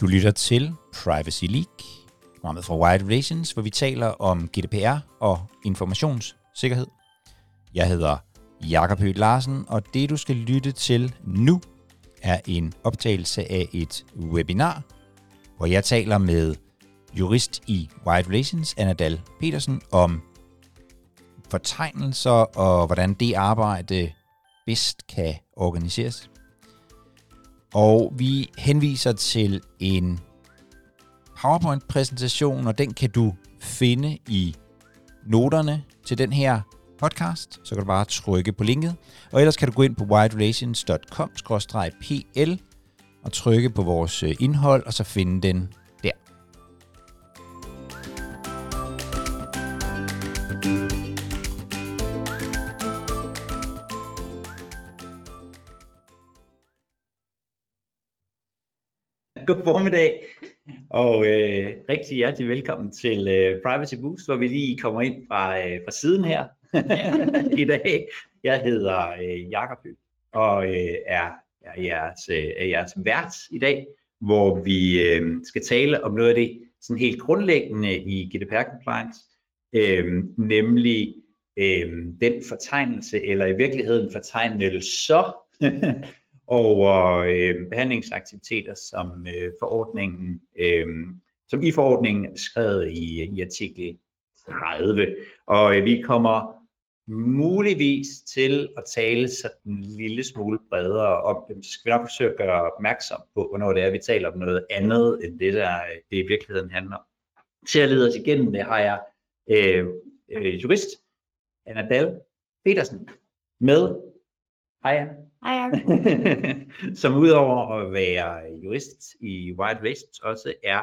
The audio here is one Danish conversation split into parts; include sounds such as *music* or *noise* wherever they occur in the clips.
Du lytter til Privacy League, programmet fra Wide Relations, hvor vi taler om GDPR og informationssikkerhed. Jeg hedder Jakob Høgh Larsen, og det du skal lytte til nu er en optagelse af et webinar, hvor jeg taler med jurist i Wide Relations, Anadal Petersen, om fortegnelser og hvordan det arbejde bedst kan organiseres. Og vi henviser til en PowerPoint-præsentation, og den kan du finde i noterne til den her podcast. Så kan du bare trykke på linket. Og ellers kan du gå ind på widerelations.com-pl og trykke på vores øh, indhold, og så finde den *laughs* God formiddag, og øh, rigtig hjertelig velkommen til øh, Privacy Boost, hvor vi lige kommer ind fra, øh, fra siden her *laughs* i dag. Jeg hedder øh, Jakob Høgh, og øh, er, er, jeres, øh, er jeres vært i dag, hvor vi øh, skal tale om noget af det sådan helt grundlæggende i GDPR-compliance, øh, nemlig øh, den fortegnelse, eller i virkeligheden fortegnelser, over øh, behandlingsaktiviteter, som øh, forordningen, øh, som i forordningen er beskrevet i, i artikel 30. Og øh, vi kommer muligvis til at tale sådan en lille smule bredere om dem. Så skal vi nok forsøge at gøre opmærksom på, hvornår det er, vi taler om noget andet, end det, der øh, det i virkeligheden handler om. Til at lede os igennem det har jeg øh, øh, jurist Anna Dahl Petersen med. Hej Anna. Hej, Jacob. *laughs* som udover at være jurist i Wide Relations, også er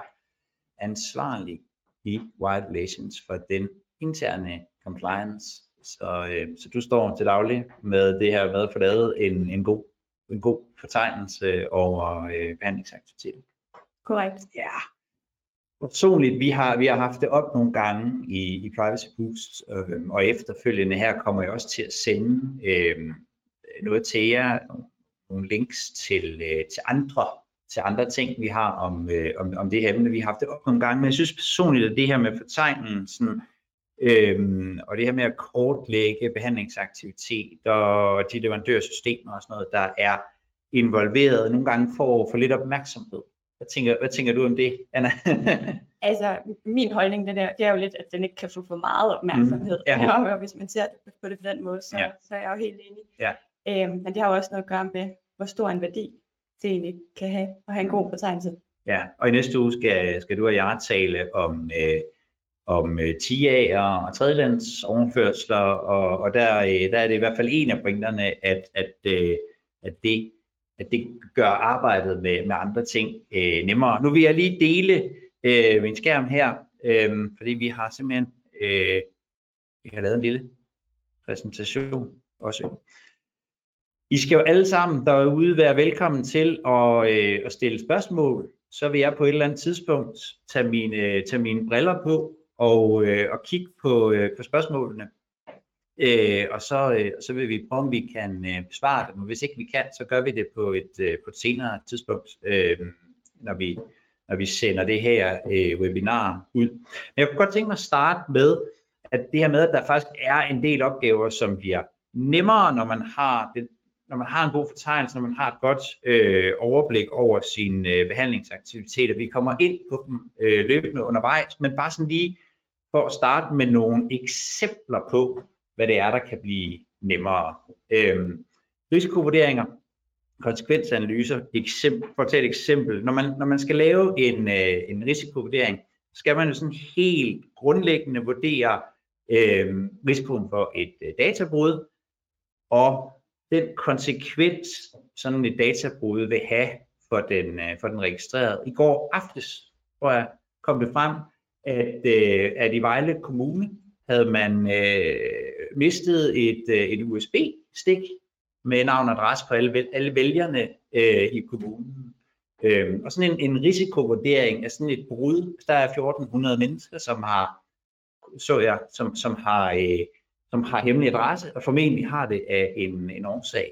ansvarlig i Wide Relations for den interne compliance. Så, øh, så du står til daglig med det her med at få lavet en, en, god, en god fortegnelse over øh, behandlingsaktiviteter. Korrekt. Ja. Personligt, vi har, vi har haft det op nogle gange i, i Privacy Boost, øh, og efterfølgende her kommer jeg også til at sende øh, noget til jer, nogle links til, øh, til andre til andre ting, vi har om, øh, om, om det her emne. Vi har haft det op nogle gange, men jeg synes personligt, at det her med fortegnelsen, øhm, og det her med at kortlægge behandlingsaktivitet og de leverandørsystemer og sådan noget, der er involveret, nogle gange får for lidt opmærksomhed. Hvad tænker, hvad tænker du om det, Anna? *laughs* Altså, min holdning det, der, det er jo lidt, at den ikke kan få for meget opmærksomhed. Mm, ja. *laughs* Og hvis man ser det på det på den måde, så, Ja. så er jeg jo helt enig. Ja. Øh, men det har jo også noget at gøre med, hvor stor en værdi det egentlig kan have at have en god betegnelse. Ja, og i næste uge skal, skal du og jeg tale om, øh, om øh, TIA'er og tredjelands overførsler, og, og der, øh, der er det i hvert fald en af pointerne, at, at, øh, at, det, at det gør arbejdet med, med andre ting øh, nemmere. Nu vil jeg lige dele øh, min skærm her, øh, fordi vi har simpelthen øh, vi har lavet en lille præsentation også. I skal jo alle sammen derude være velkommen til at, øh, at stille spørgsmål. Så vil jeg på et eller andet tidspunkt tage mine, tage mine briller på og, øh, og kigge på, øh, på spørgsmålene. Øh, og så, øh, så vil vi prøve, om vi kan øh, besvare dem. Og hvis ikke vi kan, så gør vi det på et, øh, på et senere tidspunkt, øh, når, vi, når vi sender det her øh, webinar ud. Men jeg kunne godt tænke mig at starte med, at det her med, at der faktisk er en del opgaver, som bliver nemmere, når man har det, når man har en god fortegnelse, når man har et godt øh, overblik over sine øh, behandlingsaktiviteter. Vi kommer ind på dem øh, løbende undervejs, men bare sådan lige for at starte med nogle eksempler på, hvad det er, der kan blive nemmere. Øhm, risikovurderinger, konsekvensanalyser, eksempel, for at tage et eksempel. Når man, når man skal lave en, øh, en risikovurdering, skal man jo sådan helt grundlæggende vurdere øh, risikoen for et øh, databrud, og den konsekvens, sådan et databrud vil have for den, øh, for den registrerede. I går aftes, tror jeg, kom det frem, at, øh, at i Vejle Kommune havde man øh, mistet et, øh, et USB-stik med navn og adresse på alle, alle vælgerne øh, i kommunen. Øh, og sådan en, en risikovurdering af sådan et brud, der er 1400 mennesker, som har, så jeg, som, som har, øh, som har hemmelig adresse, og formentlig har det af en, en årsag.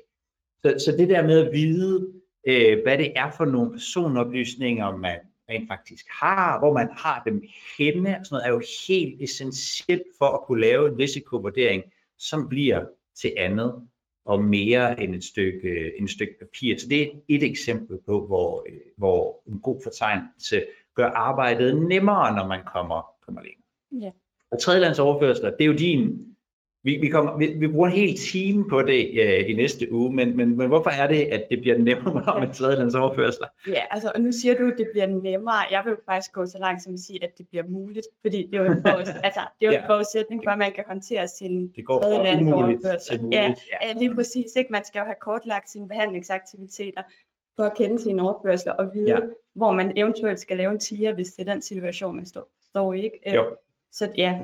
Så, så det der med at vide, øh, hvad det er for nogle personoplysninger, man rent faktisk har, hvor man har dem henne, og sådan noget, er jo helt essentielt for at kunne lave en risikovurdering, som bliver til andet og mere end et stykke, en stykke papir. Så det er et eksempel på, hvor, øh, hvor en god fortegnelse gør arbejdet nemmere, når man kommer, kommer længere. Ja. Og tredjelandsoverførsler, det er jo din vi, vi, kommer, vi, vi bruger en hel time på det uh, i næste uge, men, men, men hvorfor er det, at det bliver nemmere med tredjelands overførsler? Ja, altså, og nu siger du, at det bliver nemmere. Jeg vil faktisk gå så langt som at sige, at det bliver muligt, fordi det er jo en, *laughs* foruds- altså, det er jo en Ja. forudsætning for, at man kan håndtere sin Det går fra tredjelands umuligt overførsel. til muligt. Ja, Ja. lige præcis. Ikke? Man skal jo have kortlagt sine behandlingsaktiviteter for at kende sine overførsler og vide, Ja. ja. hvor man eventuelt skal lave en tiger, hvis det er den situation, man står, står i. Ikke? Øh, Jo. Så ja,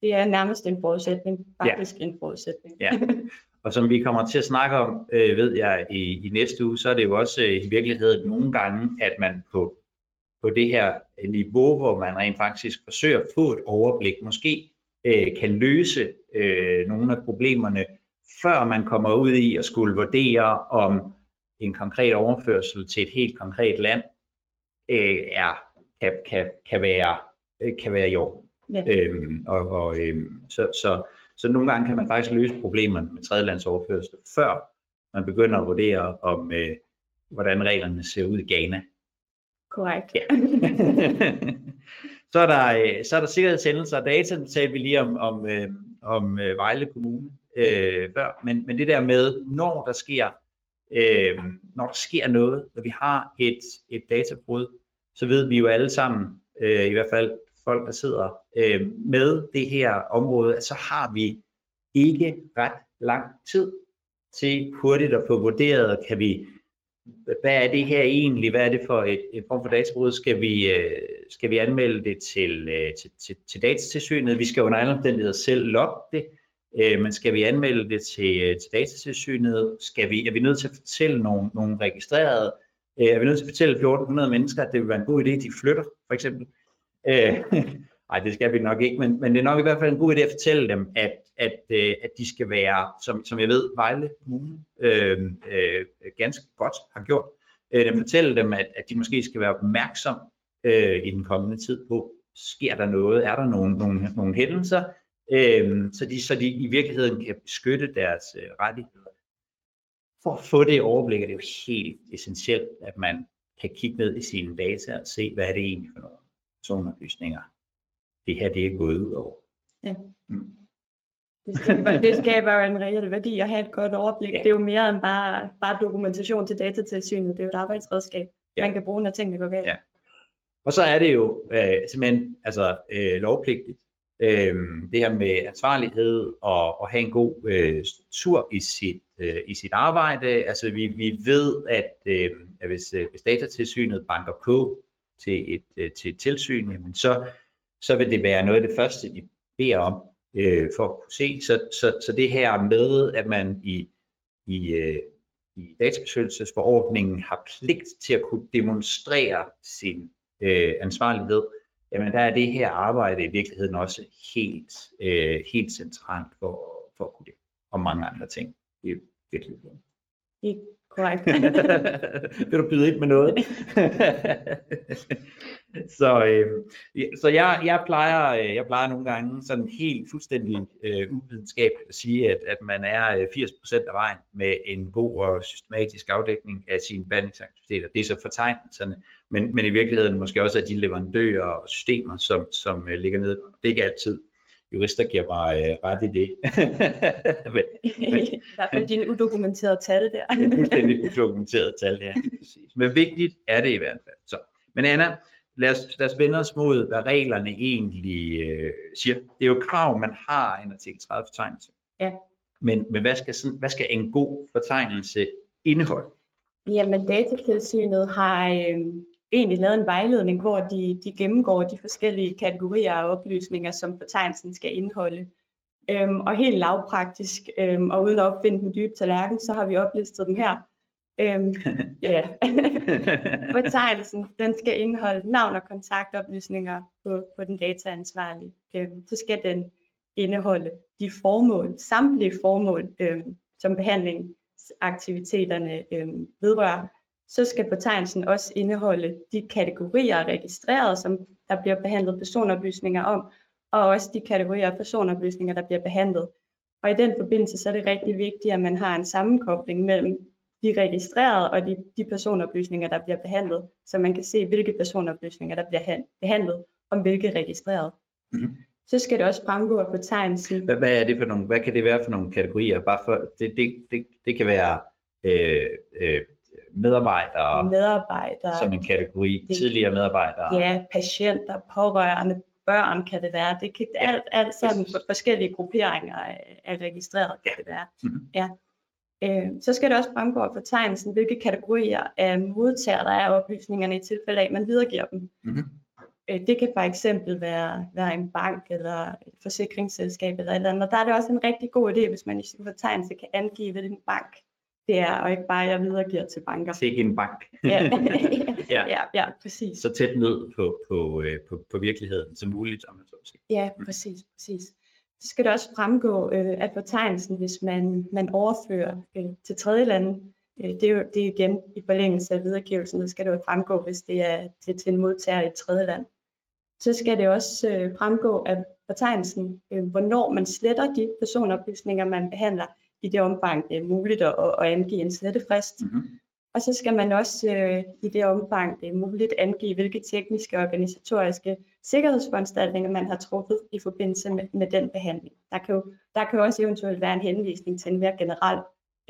det er nærmest en forudsætning. Faktisk en forudsætning. Ja. *laughs* Og som vi kommer til at snakke om, øh, ved jeg, i, i næste uge, så er det jo også øh, i virkeligheden nogle gange, at man på, på det her niveau, hvor man rent faktisk forsøger at få et overblik, måske øh, kan løse øh, nogle af problemerne, før man kommer ud i at skulle vurdere, om en konkret overførsel til et helt konkret land øh, er, kan, kan, kan, være, øh, kan være i orden. Ja. Øhm, og, og, øhm, så, så, så nogle gange kan man faktisk løse problemerne med tredjelandsoverførsel, før man begynder at vurdere, om øh, hvordan reglerne ser ud i Ghana. Korrekt. Ja. *laughs* så, er der, øh, så er der sikkerhedshændelser og data, det talte vi lige om, om, øh, om øh, Vejle Kommune øh, før, men, men det der med, når der sker, øh, når der sker noget, når vi har et, et databrud, så ved vi jo alle sammen, øh, i hvert fald folk, der sidder øh, med det her område, at så har vi ikke ret lang tid til hurtigt at få vurderet, kan vi, hvad er det her egentlig, hvad er det for et, et form for databrud, skal vi, øh, skal vi anmelde det til, øh, til, til, til datatilsynet, vi skal under alle omstændigheder selv logge det, øh, men skal vi anmelde det til, øh, til datatilsynet, skal vi, er vi nødt til at fortælle nogle, nogle registrerede, øh, er vi nødt til at fortælle 1400 mennesker, at det vil være en god idé, at de flytter, for eksempel. Øh, *laughs* Nej, det skal vi nok ikke, men, men det er nok i hvert fald en god idé at fortælle dem, at, at, øh, at de skal være, som, som jeg ved, Vejle Kommune øh, øh, ganske godt har gjort, øh, at fortælle dem, at, at de måske skal være opmærksom øh, i den kommende tid på, sker der noget, er der nogle, nogle, nogle hændelser, øh, så, de, så de i virkeligheden kan beskytte deres øh, rettigheder. For at få det overblik er det jo helt essentielt, at man kan kigge ned i sine data og se, hvad er det egentlig for noget personoplysninger, det her det er gået ud over. Ja. Mm. Det skaber, det skaber jo en reel værdi at have et godt overblik. Ja. Det er jo mere end bare, bare dokumentation til datatilsynet. Det er jo et arbejdsredskab, Ja. man kan bruge, når tingene går galt. Ja. Og så er det jo øh, simpelthen altså, øh, lovpligtigt, øh, det her med ansvarlighed og, og have en god øh, struktur i sit, øh, i sit arbejde. Altså vi, vi ved, at, øh, at hvis, øh, hvis datatilsynet banker på til et, øh, til et tilsyn, jamen så, så vil det være noget af det første, de beder om øh, for at kunne se. Så, så, så det her med, at man i, i, øh, i databeskyttelsesforordningen har pligt til at kunne demonstrere sin øh, ansvarlighed, jamen der er det her arbejde i virkeligheden også helt, øh, helt centralt for, for at kunne det, og mange andre ting Det er virkelig Ikke korrekt. *laughs* Vil du byde ind med noget? *laughs* så øh, så jeg, jeg, plejer, øh, jeg plejer nogle gange sådan helt fuldstændig øh, uvidenskabeligt at sige, at, at man er øh, 80% af vejen med en god og systematisk afdækning af sine behandlingsaktiviteter. Det er så fortegnelserne, men, men i virkeligheden måske også af de leverandører og systemer, som, som øh, ligger nede. Det er ikke altid jurister giver mig øh, ret i det. *laughs* men, I hvert fald dine udokumenterede tal der. det er fuldstændig udokumenteret tal, ja. Men vigtigt er det i hvert fald. Så. Men Anna, lad os, lad os vende os mod, hvad reglerne egentlig øh, siger. Det er jo krav, man har en artikel 30 fortegnelse. Ja. Men, men hvad, skal sådan, hvad skal en god fortegnelse indeholde? Jamen, datatilsynet har øh, egentlig lavet en vejledning, hvor de, de gennemgår de forskellige kategorier af oplysninger, som fortegnelsen skal indeholde. Øhm, og helt lavpraktisk, øhm, og uden at opfinde den dybe tallerken, så har vi oplistet dem her. Øhm, *laughs* ja. *laughs* Fortegnelsen, den skal indeholde navn og kontaktoplysninger på, på den dataansvarlige. Øhm, så skal den indeholde de formål, samtlige formål, øh, som behandlingsaktiviteterne øh, vedrører, så skal betegnelsen også indeholde de kategorier registreret, som der bliver behandlet personoplysninger om, og også de kategorier af personoplysninger, der bliver behandlet. Og i den forbindelse så er det rigtig vigtigt, at man har en sammenkobling mellem de registrerede og de, de personoplysninger, der bliver behandlet, så man kan se, hvilke personoplysninger, der bliver behandlet, om hvilke registreret. Mm-hmm. Så skal det også fremgå af betegnelsen. Hvad, hvad, er det for nogle, hvad kan det være for nogle kategorier? Bare for, det, det, det, det kan være øh, øh, medarbejdere, medarbejdere som en kategori, det, tidligere medarbejdere. Ja, patienter, pårørende, børn kan det være. Det kan alt, alt sådan for forskellige grupperinger af registreret kan det være. Mm-hmm. Ja. Øh, så skal det også fremgå af fortegnelsen, hvilke kategorier af modtagere der er oplysningerne i tilfælde af, at man videregiver dem. Mm-hmm. Øh, det kan for eksempel være, være en bank eller et forsikringsselskab eller et eller andet. Og der er det også en rigtig god idé, hvis man i sin fortegnelse kan angive, hvilken bank det er, og ikke bare, jeg videregiver til banker. Til en bank. ja. *laughs* *laughs* ja. ja, ja, præcis. Så tæt ned på, på, øh, på, på virkeligheden som muligt, om man så sige. Ja, præcis, præcis. Så skal det også fremgå øh, at fortegnelsen, hvis man, man overfører øh, til tredje lande. Øh, det, er jo, det er igen i forlængelse af videregivelsen, så skal det jo fremgå, hvis det er til, til en modtager i et tredje land. Så skal det også øh, fremgå af fortegnelsen, øh, hvornår man sletter de personoplysninger, man behandler, i det omfang det er muligt at, at angive en slettefrist. Mm-hmm. Og så skal man også øh, i det omfang det er muligt angive, hvilke tekniske og organisatoriske sikkerhedsforanstaltninger man har truffet i forbindelse med, med den behandling. Der kan, jo, der kan jo også eventuelt være en henvisning til en mere generel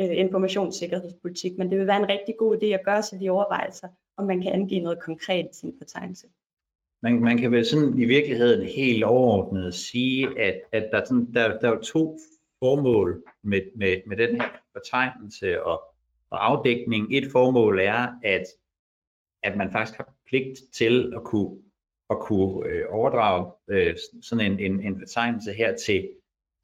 øh, informationssikkerhedspolitik, men det vil være en rigtig god idé at gøre sig de overvejelser, om man kan angive noget konkret i sin fortegnelse. Man, man kan vel sådan i virkeligheden helt overordnet sige, at, at der, sådan, der, der er to formål med, med, med den her betegnelse og, og afdækning. Et formål er, at, at man faktisk har pligt til at kunne, at kunne øh, overdrage øh, sådan en, en, en betegnelse her til,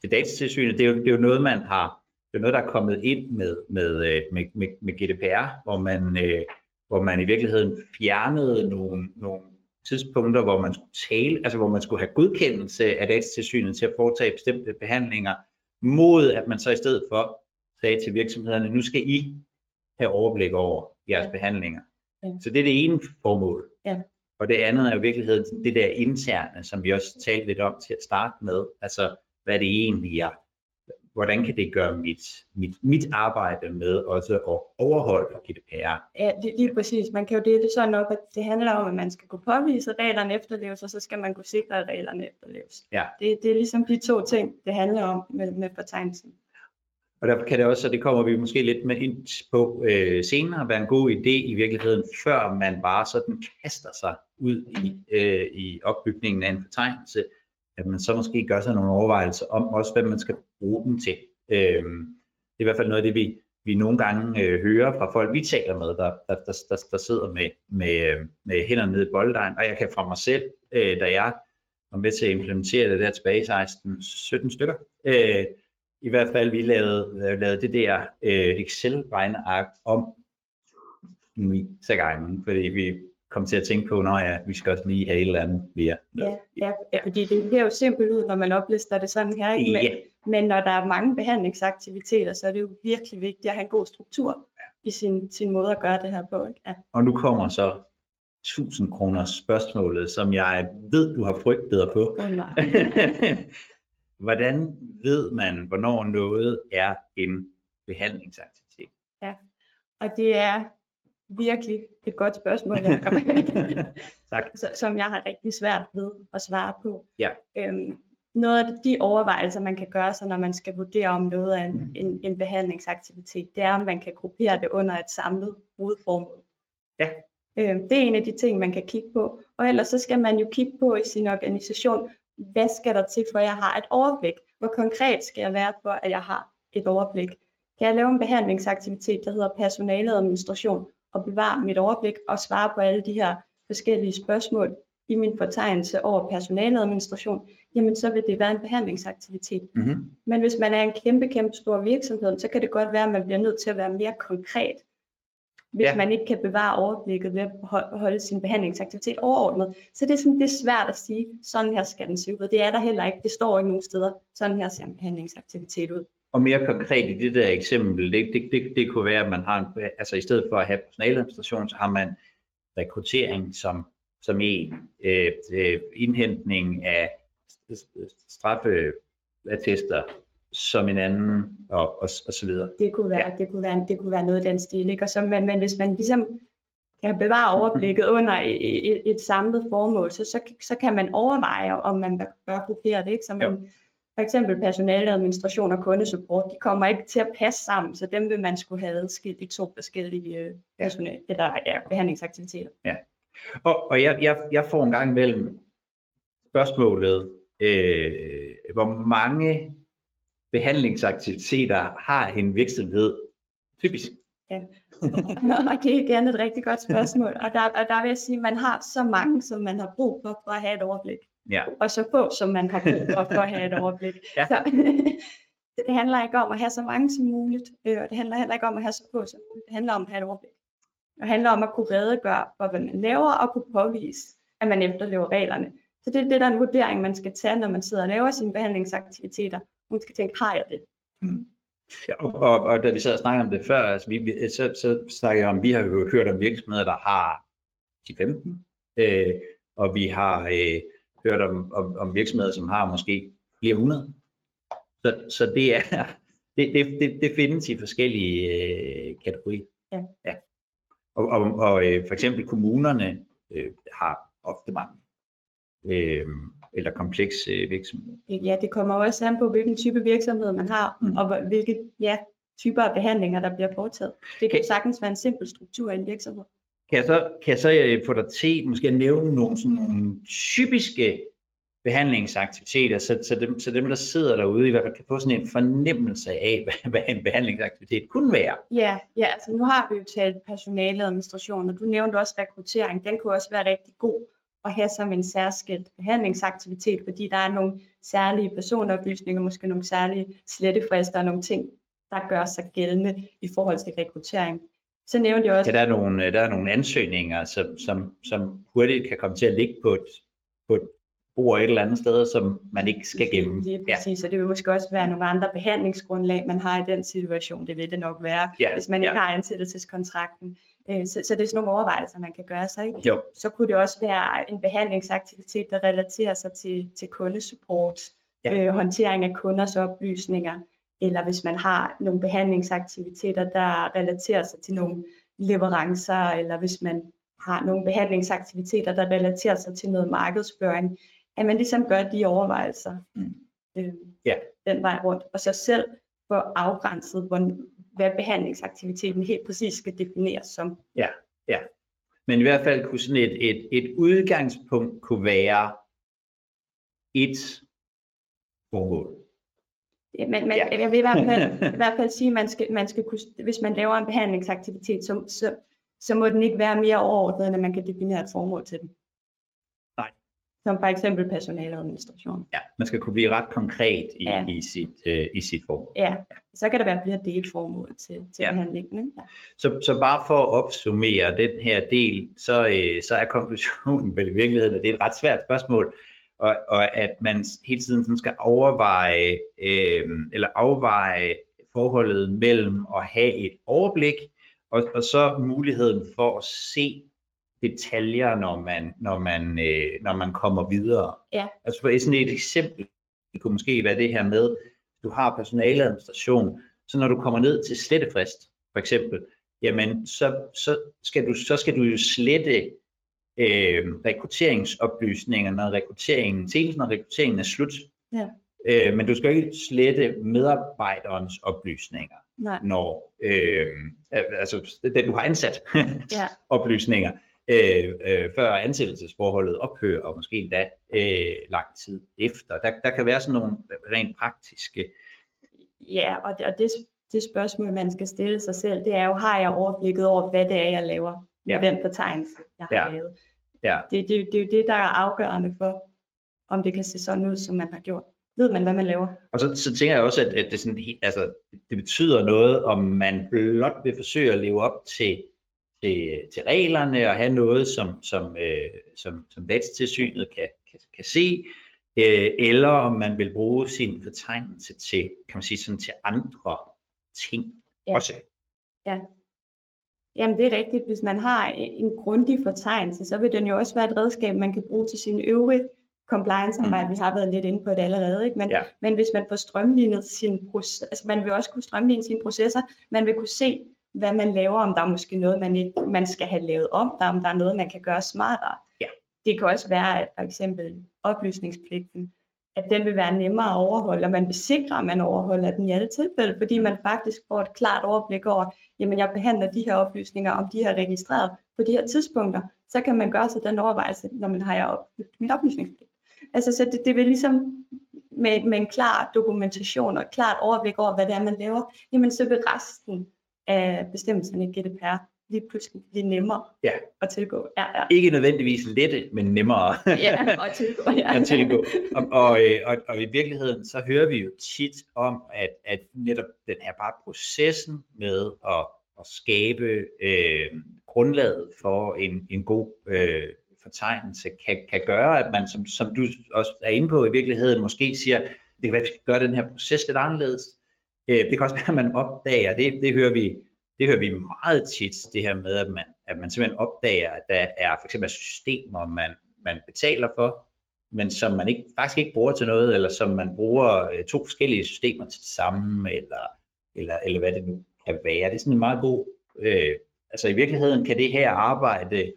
til datatilsynet. Det er, jo, det er jo noget, man har, det er noget, der er kommet ind med, med, øh, med, med, med GDPR, hvor man, øh, hvor man i virkeligheden fjernede nogle, nogle tidspunkter, hvor man skulle tale, altså hvor man skulle have godkendelse af datatilsynet til at foretage bestemte behandlinger, mod at man så i stedet for sagde til virksomhederne, nu skal I have overblik over jeres ja. behandlinger. Ja. Så det er det ene formål. Ja. Og det andet er jo i virkeligheden det der interne, som vi også talte lidt om til at starte med. Altså, hvad det egentlig er. Hvordan kan det gøre mit, mit, mit arbejde med også at overholde GDPR? Ja, det, lige præcis. Man kan jo dele det sådan op, at det handler om, at man skal kunne påvise, at reglerne efterleves, og så skal man kunne sikre, at reglerne efterleves. Ja. Det, det er ligesom de to ting, det handler om med, med fortegnelsen. Og der kan det også, og det kommer vi måske lidt med ind på øh, senere, være en god idé i virkeligheden, før man bare sådan kaster sig ud i, øh, i opbygningen af en fortegnelse, at man så måske gør sig nogle overvejelser om også, hvad man skal bruge den til. Øh, det er i hvert fald noget af det, vi, vi nogle gange øh, hører fra folk, vi taler med, der, der, der, der, der sidder med, med, øh, med hænderne nede i bolddejen, og jeg kan fra mig selv, øh, da jeg var med til at implementere det der tilbage i 16-17 stykker, øh, i hvert fald, vi lavede, lavede det der øh, Excel-regneark om så gange, fordi vi kom til at tænke på, når ja, vi skal også lige have et eller andet mere. Ja, ja, ja fordi det bliver jo simpelt ud, når man oplister det sådan her. Ikke? Men, ja. men når der er mange behandlingsaktiviteter, så er det jo virkelig vigtigt at have en god struktur i sin, sin måde at gøre det her på. Ikke? Ja. Og nu kommer så 1000 kroner spørgsmålet, som jeg ved, du har frygtet dig på. Oh, nej. *laughs* Hvordan ved man, hvornår noget er en behandlingsaktivitet? Ja, og det er virkelig et godt spørgsmål, *laughs* *laughs* tak. som jeg har rigtig svært ved at svare på. Ja. Øhm, noget af de overvejelser, man kan gøre sig, når man skal vurdere om noget er en, mm. en, en behandlingsaktivitet, det er, om man kan gruppere det under et samlet hovedformål. Ja. Øhm, det er en af de ting, man kan kigge på. Og ellers så skal man jo kigge på i sin organisation, hvad skal der til, for at jeg har et overblik? Hvor konkret skal jeg være for, at jeg har et overblik? Kan jeg lave en behandlingsaktivitet, der hedder personaleadministration, og bevare mit overblik og svare på alle de her forskellige spørgsmål i min fortegnelse over personaleadministration, jamen så vil det være en behandlingsaktivitet. Mm-hmm. Men hvis man er en kæmpe, kæmpe stor virksomhed, så kan det godt være, at man bliver nødt til at være mere konkret hvis Ja. man ikke kan bevare overblikket ved at ho- holde sin behandlingsaktivitet overordnet. Så det er, sådan, det er svært at sige, sådan her skal den se ud. Det er der heller ikke. Det står ikke nogen steder. Sådan her ser en behandlingsaktivitet ud. Og mere konkret i det der eksempel, det, det, det, det kunne være, at man har, en, altså i stedet for at have personaladministration, så har man rekruttering som, som en, øh, øh, indhentning af straffeattester som en anden, og, og, og så videre. Det kunne være, det kunne være, det kunne være noget af den stil. Ikke? Og så, men, men hvis man ligesom kan bevare overblikket under et, et, et samlet formål, så, så, så kan man overveje, om man bør- gruppere det. Ikke? Så man, for eksempel personaleadministration og kundesupport, de kommer ikke til at passe sammen, så dem vil man skulle have adskilt i to forskellige øh, personale, eller, ja, behandlingsaktiviteter. Og, og jeg, jeg, jeg får en gang imellem spørgsmålet, øh, hvor mange behandlingsaktiviteter har en virksomhed typisk? *laughs* og det er igen et rigtig godt spørgsmål. Og der, og der vil jeg sige, at man har så mange, som man har brug for, for at have et overblik. Ja. Og så få, som man har brug for, for at have et *laughs* overblik. Ja. Så, *laughs* det handler ikke om at have så mange som muligt, øh, og det handler heller ikke om at have så få som muligt. Det handler om at have et overblik. Det handler om at kunne redegøre for, hvad man laver, og kunne påvise, at man efterlever reglerne. Så det er det, der er en vurdering, man skal tage, når man sidder og laver sine behandlingsaktiviteter. Man skal tænke, har jeg det? Ja, og, og, og da vi sad og snakkede om det før, altså vi, vi- så, så snakkede jeg om, vi har jo hørt om virksomheder, der har 10-15, øh, og vi har øh, hørt om, om, om virksomheder, som har måske flere hundrede. Så, så det er det, det, det, det findes i forskellige øh, kategorier. Ja. ja. Og, og, og øh, for eksempel kommunerne øh, har ofte mange øh, eller komplekse øh, virksomheder. Ja, det kommer også an på, hvilken type virksomhed man har, Mm. og hvilke ja, typer af behandlinger, der bliver foretaget. Det kan sagtens være en simpel struktur i en virksomhed. Kan jeg så, kan jeg så øh, få dig til måske at nævne nogle, sådan nogle typiske behandlingsaktiviteter, så, så, dem, så dem, der sidder derude, i hvert fald kan få sådan en fornemmelse af, *laughs* hvad, hvad en behandlingsaktivitet kunne være. Ja, ja, altså nu har vi jo talt personaleadministration, og du nævnte også rekruttering. Den kunne også være rigtig god at have som en særskilt behandlingsaktivitet, fordi der er nogle særlige personoplysninger, måske nogle særlige slettefrister og nogle ting, der gør sig gældende i forhold til rekruttering. Så nævnte jeg også, Ja, der, er nogle, øh, der er nogle ansøgninger, som, som, som hurtigt kan komme til at ligge på et, på et bord et eller andet sted, som man ikke skal gemme. Lige Ja, præcis, og det vil måske også være nogle andre behandlingsgrundlag, man har i den situation. Det vil det nok være, Ja, hvis man ikke ja. har ansættelseskontrakten. Øh, Så, så det er sådan nogle overvejelser, man kan gøre sig. Ikke? Jo. Så kunne det også være en behandlingsaktivitet, der relaterer sig til, til kundesupport, Ja. øh, håndtering af kunders oplysninger, eller hvis man har nogle behandlingsaktiviteter, der relaterer sig til nogle leverancer, eller hvis man har nogle behandlingsaktiviteter, der relaterer sig til noget markedsføring, at man ligesom gør de overvejelser Mm. øh, Ja. den vej rundt, og så selv få afgrænset, hvor, hvad behandlingsaktiviteten helt præcis skal defineres som. Men i hvert fald kunne sådan et, et, et udgangspunkt kunne være et formål. Ja, Men, men Ja. ja. jeg vil i hvert fald, *laughs* i hvert fald sige, at man skal, man skal kunne, hvis man laver en behandlingsaktivitet, så, så, så må den ikke være mere overordnet, end man kan definere et formål til den. Nej. Som for eksempel personaladministration. Ja, man skal kunne blive ret konkret i, ja. Ja. i, sit, øh, i sit formål. Ja, så kan der være flere delformål til, til Ja. ja. behandlingen. Ikke? Ja. Så, så bare for at opsummere den her del, så, øh, så er konklusionen vel i virkeligheden, at det er et ret svært spørgsmål, og, og at man hele tiden sådan skal overveje, øh, eller afveje forholdet mellem at have et overblik, og, og så muligheden for at se detaljer, når man, når man, øh, når man kommer videre. Ja. Altså for sådan et eksempel, det kunne måske være det her med, du har personaleadministration, så når du kommer ned til slettefrist, for eksempel, jamen så, så, skal, du, så skal du jo slette øh, rekrutteringsoplysninger, når rekrutteringen, senest når rekrutteringen er slut. Ja. Øh, men du skal ikke slette medarbejderens oplysninger, Nej. når øh, altså den du har ansat *laughs* Ja. oplysninger, øh, øh, før ansættelsesforholdet ophører, og måske endda øh, lang tid efter. Der, der kan være sådan nogle rent praktiske Ja, og det, og det, det spørgsmål, man skal stille sig selv, det er jo, har jeg overblikket over, hvad det er, jeg laver Ja. den fortegnelse, jeg har Ja. lavet. Ja. Det, det, det er jo det, der er afgørende for, om det kan se sådan ud, som man har gjort. Ved man, hvad man laver? Og så, så tænker jeg også, at, at det, sådan, helt- altså, det betyder noget, om man blot vil forsøge at leve op til til, til reglerne og have noget, som, som, øh, som, som datatilsynet kan, kan, kan se, øh, eller om man vil bruge sin fortegnelse til, kan man sige, sådan til andre ting Ja. også. Jamen det er rigtigt. Hvis man har en grundig fortegnelse, så vil den jo også være et redskab, man kan bruge til sin øvrige compliance-arbejde. Mm. Vi har været lidt inde på det allerede. Ikke? Men, Ja. men hvis man får strømlignet sin proces, altså man vil også kunne strømligne sine processer. Man vil kunne se, hvad man laver, om der er måske noget, man, ikke, man skal have lavet om, der, om der er noget, man kan gøre smartere. Ja. Det kan også være, at for eksempel oplysningspligten, at den vil være nemmere at overholde, og man vil sikre, at man overholder den i alle tilfælde, fordi man faktisk får et klart overblik over, jamen jeg behandler de her oplysninger, om de her registreret på de her tidspunkter, så kan man gøre sig den overvejelse, når man har jeg opfyldt min oplysningspligt. Altså så det, det vil ligesom med, med en klar dokumentation og et klart overblik over, hvad det er, man laver, jamen så vil resten af bestemmelserne i GDPR lige pludselig blive nemmere Ja. at tilgå. Ja, ja. Ikke nødvendigvis lette, men nemmere. *laughs* ja, og tilgå, ja. at tilgå. Og, og, øh, og, og i virkeligheden, så hører vi jo tit om, at, at netop den her bare processen med at, at skabe øh, grundlaget for en, en god øh, fortegnelse, kan, kan gøre, at man, som, som du også er inde på, i virkeligheden måske siger, det kan være, at vi skal gøre den her proces lidt anderledes. Øh, det kan også være, at man opdager, det, det hører vi det hører vi meget tit, det her med, at man, at man simpelthen opdager, at der er for eksempel systemer, man, man betaler for, men som man ikke, faktisk ikke bruger til noget, eller som man bruger øh, to forskellige systemer til det samme, eller, eller, eller hvad det nu kan være. Det er sådan en meget god, øh, altså i virkeligheden kan det her arbejde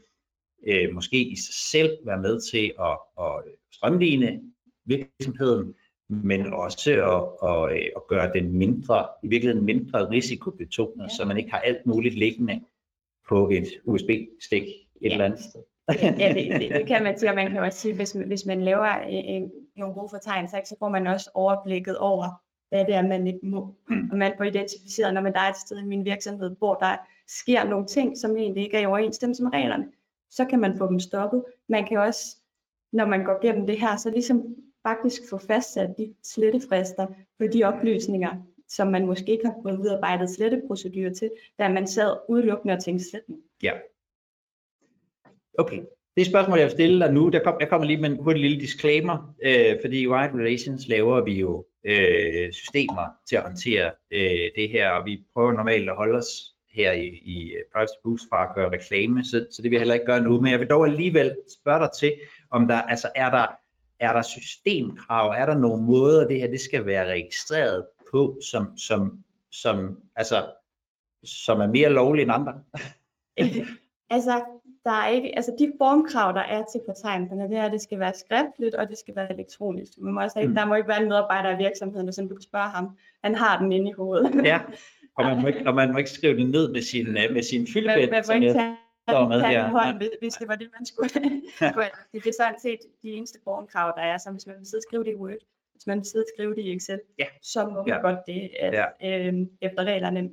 øh, måske i sig selv være med til at, at strømligne virksomheden, men også at, at, øh, at gøre den mindre, i virkeligheden mindre risikobetonet, Ja. så man ikke har alt muligt liggende på et USB-stik et Ja. eller andet sted. ja, det, det, det kan man sige, og man kan også sige, hvis, hvis man laver en, en, nogle gode fortegnelser, så får man også overblikket over, hvad det er, man ikke må. Og man får identificeret, når man der er et sted i min virksomhed, hvor der sker nogle ting, som egentlig ikke er i overensstemmelse med reglerne, så kan man få dem stoppet. Man kan også, når man går gennem det her, så ligesom faktisk få fastsat de slettefrister på de oplysninger, som man måske ikke har fået udarbejdet sletteprocedurer til, da man sad udelukkende og tænkte sletning. Okay. Det spørgsmål, jeg vil stille dig nu, der kom, jeg kommer lige med en hurtig lille disclaimer, øh, fordi i Wide Relations laver vi jo øh, systemer til at håndtere øh, det her, og vi prøver normalt at holde os her i, i øh, Privacy Boost fra at gøre reklame, så, så det vil jeg heller ikke gøre nu, men jeg vil dog alligevel spørge dig til, om der, altså er der, er der systemkrav, er der nogle måder, det her det skal være registreret på, som, som, som, altså, som er mere lovlige end andre? *laughs* Altså, der er ikke, altså de formkrav, der er til fortegnelserne, det er, at det skal være skriftligt, og det skal være elektronisk. Man må også, Mm. Der må ikke være en medarbejder i virksomheden, som du kan spørge ham. Han har den inde i hovedet. Ja, og man må ikke, og man må ikke skrive det ned med sin, øh, med sin man, fyldebæt. man må ikke jeg- tage står med her. hånden, hvis- det var det, man skulle. *laughs* Det er sådan set de eneste formkrav, der er, som hvis man vil sidde og skrive det i Word, hvis man vil sidde og skrive det i Excel, Ja. så må man Ja. godt det at, Ja. øh, efter reglerne.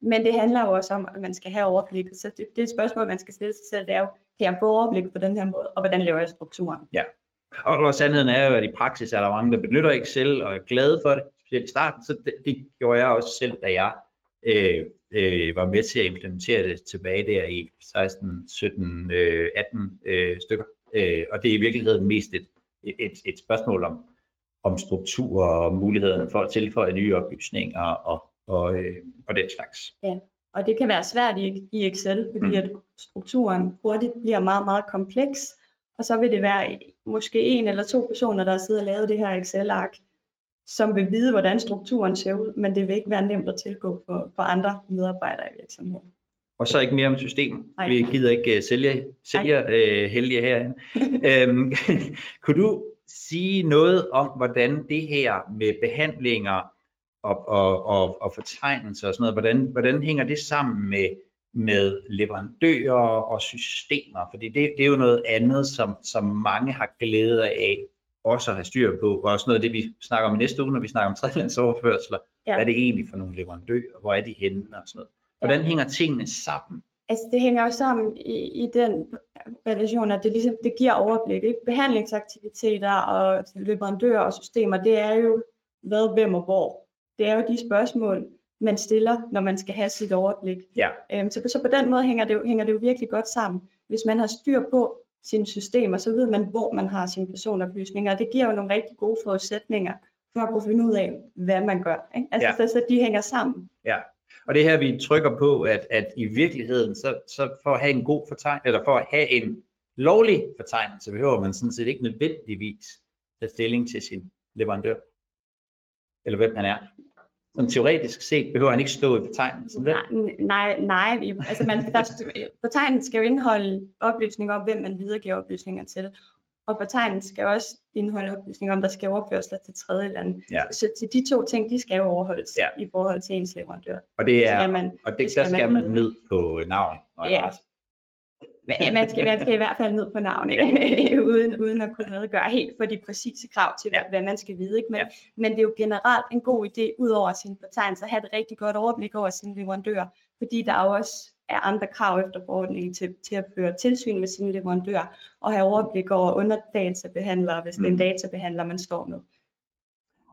Men det handler jo også om, at man skal have overblik. Så det, det er et spørgsmål, man skal stille sig selv, det er jo, kan jeg få overblik på den her måde, og hvordan laver jeg strukturen? Og, og sandheden er jo, at i praksis er der mange, der benytter Excel og er glade for det, specielt i starten. Så det, det gjorde jeg også selv, da jeg øh, øh, var med til at implementere det tilbage der i 16, 17, øh, 18 øh, stykker. Øh, og det er i virkeligheden mest et, et, et spørgsmål om, om struktur og muligheden for at tilføje nye oplysninger og, og, øh, og den slags. Og det kan være svært i, i Excel, fordi Mm. at strukturen hurtigt bliver meget, meget kompleks. Og så vil det være måske en eller to personer, der sidder og lavet det her Excel-ark, som vil vide, hvordan strukturen ser ud, men det vil ikke være nemt at tilgå for, for andre medarbejdere i virksomheden. Og så ikke mere om systemet. Nej. Vi gider ikke uh, sælge, sælge uh, heldige herinde. *laughs* øhm, *laughs* kunne du sige noget om, hvordan det her med behandlinger og, og, og, og fortegnelser og sådan noget, hvordan, hvordan hænger det sammen med, med leverandører og systemer? Fordi det, det er jo noget andet, som, som mange har glæde af også at have styr på, og også noget af det, vi snakker om i næste uge, når vi snakker om tredjelandsoverførsler. Ja. Hvad er det egentlig for nogle leverandører? Hvor er de henne? Og sådan noget. Hvordan hænger tingene sammen? Altså det hænger jo sammen i, i den relation, at det, ligesom, det giver overblik. Ikke? Behandlingsaktiviteter og leverandører og systemer, det er jo hvad, hvem og hvor. Det er jo de spørgsmål, man stiller, når man skal have sit overblik. Ja. Øhm, så, så på den måde hænger det, jo, hænger det jo virkelig godt sammen. Hvis man har styr på sine systemer, så ved man, hvor man har sine personoplysninger, og det giver jo nogle rigtig gode forudsætninger for at kunne finde ud af, hvad man gør. Ikke? Altså, Ja. så, så de hænger sammen. Og det her, vi trykker på, at, at i virkeligheden, så, så for at have en god fortegn, eller for at have en lovlig fortegnelse, behøver man sådan set ikke nødvendigvis tage stilling til sin leverandør, eller hvem han er. Som teoretisk set behøver han ikke stå i fortegnelsen. vel? Nej, nej, nej. Altså man, der, fortegnet *laughs* skal jo indeholde oplysninger om, hvem man videregiver oplysninger til. Og fortegnet skal også indeholde oplysninger om, der skal overførsler til tredje lande. Ja. Så til de to ting, de skal jo overholdes Ja. i forhold til ens leverandør. Og det Skal er, man, og det, det skal der skal man- man ned på navn. Og adresse. Ja, man skal, man skal i hvert fald ned på navn, ikke? *laughs* uden, uden at kunne redegøre helt for de præcise krav til, Ja. hvad man skal vide. Ikke? Men, Ja. men det er jo generelt en god idé, ud over sin fortegnelse, at have et rigtig godt overblik over sine leverandører, fordi der jo også er andre krav efter forordningen til, til at føre tilsyn med sine leverandører, og have overblik over underdatabehandlere, hvis det er en Mm. databehandler, man står med.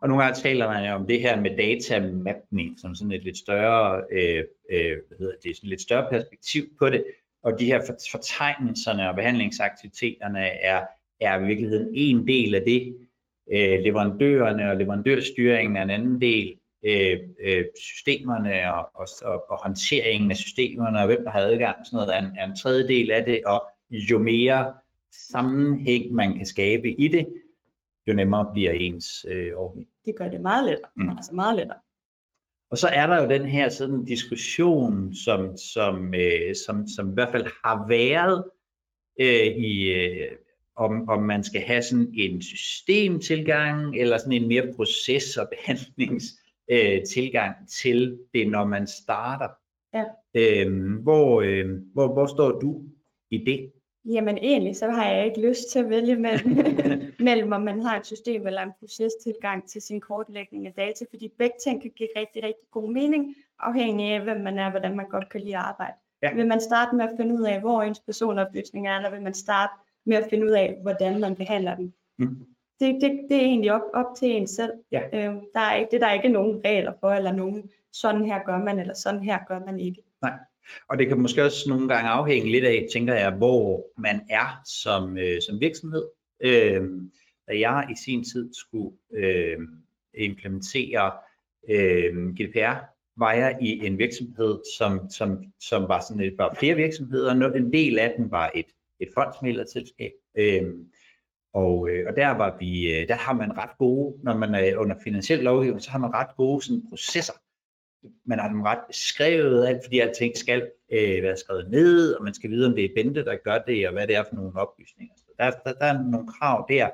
Og nogle gange taler man jo om det her med datamapning, som sådan et lidt større, øh, øh, hvad hedder det, sådan lidt større perspektiv på det. Og de her for- fortegnelserne og behandlingsaktiviteterne er, er i virkeligheden en del af det. Øh, leverandørerne og leverandørstyringen er en anden del. Øh, øh, systemerne og, og, og, og håndteringen af systemerne og hvem der har adgang og sådan noget er en, er en tredje del af det. Og jo mere sammenhæng man kan skabe i det, jo nemmere bliver ens øh, ordning. Det gør det meget lettere. Mm. Altså meget lettere. Og så er der jo den her sådan diskussion, som, som, øh, som, som i hvert fald har været øh, i, øh, om, om man skal have sådan en systemtilgang, eller sådan en mere proces- og behandlingstilgang øh, til det, når man starter. Ja. Øhm, hvor, øh, hvor, hvor står du i det? Jamen egentlig, så har jeg ikke lyst til at vælge mellem, *laughs* mellem om man har et system eller en procestilgang til sin kortlægning af data, fordi begge ting kan give rigtig, rigtig god mening, afhængig af, hvem man er, hvordan man godt kan lide at arbejde. Ja. Vil man starte med at finde ud af, hvor ens personoplysninger er, eller vil man starte med at finde ud af, hvordan man behandler dem? Mm. Det, det, det er egentlig op, op til en selv. Ja. Øhm, der er ikke, det er der ikke nogen regler for, eller nogen, sådan her gør man, eller sådan her gør man ikke. Og det kan måske også nogle gange afhænge lidt af, tænker jeg, hvor man er som, øh, som virksomhed. Øh, da jeg i sin tid skulle øh, implementere øh, GDPR, var jeg i en virksomhed, som, som, som var sådan et, var flere virksomheder. En del af dem var et, et fondsmidlerselskab. Øh, og, øh, og der var vi, øh, der har man ret gode, når man er under finansiel lovgivning, så har man ret gode sådan, processer man har dem ret beskrevet, alt fordi alting skal øh, være skrevet ned, og man skal vide, om det er Bente, der gør det, og hvad det er for nogle oplysninger. Så der, der, der er nogle krav der,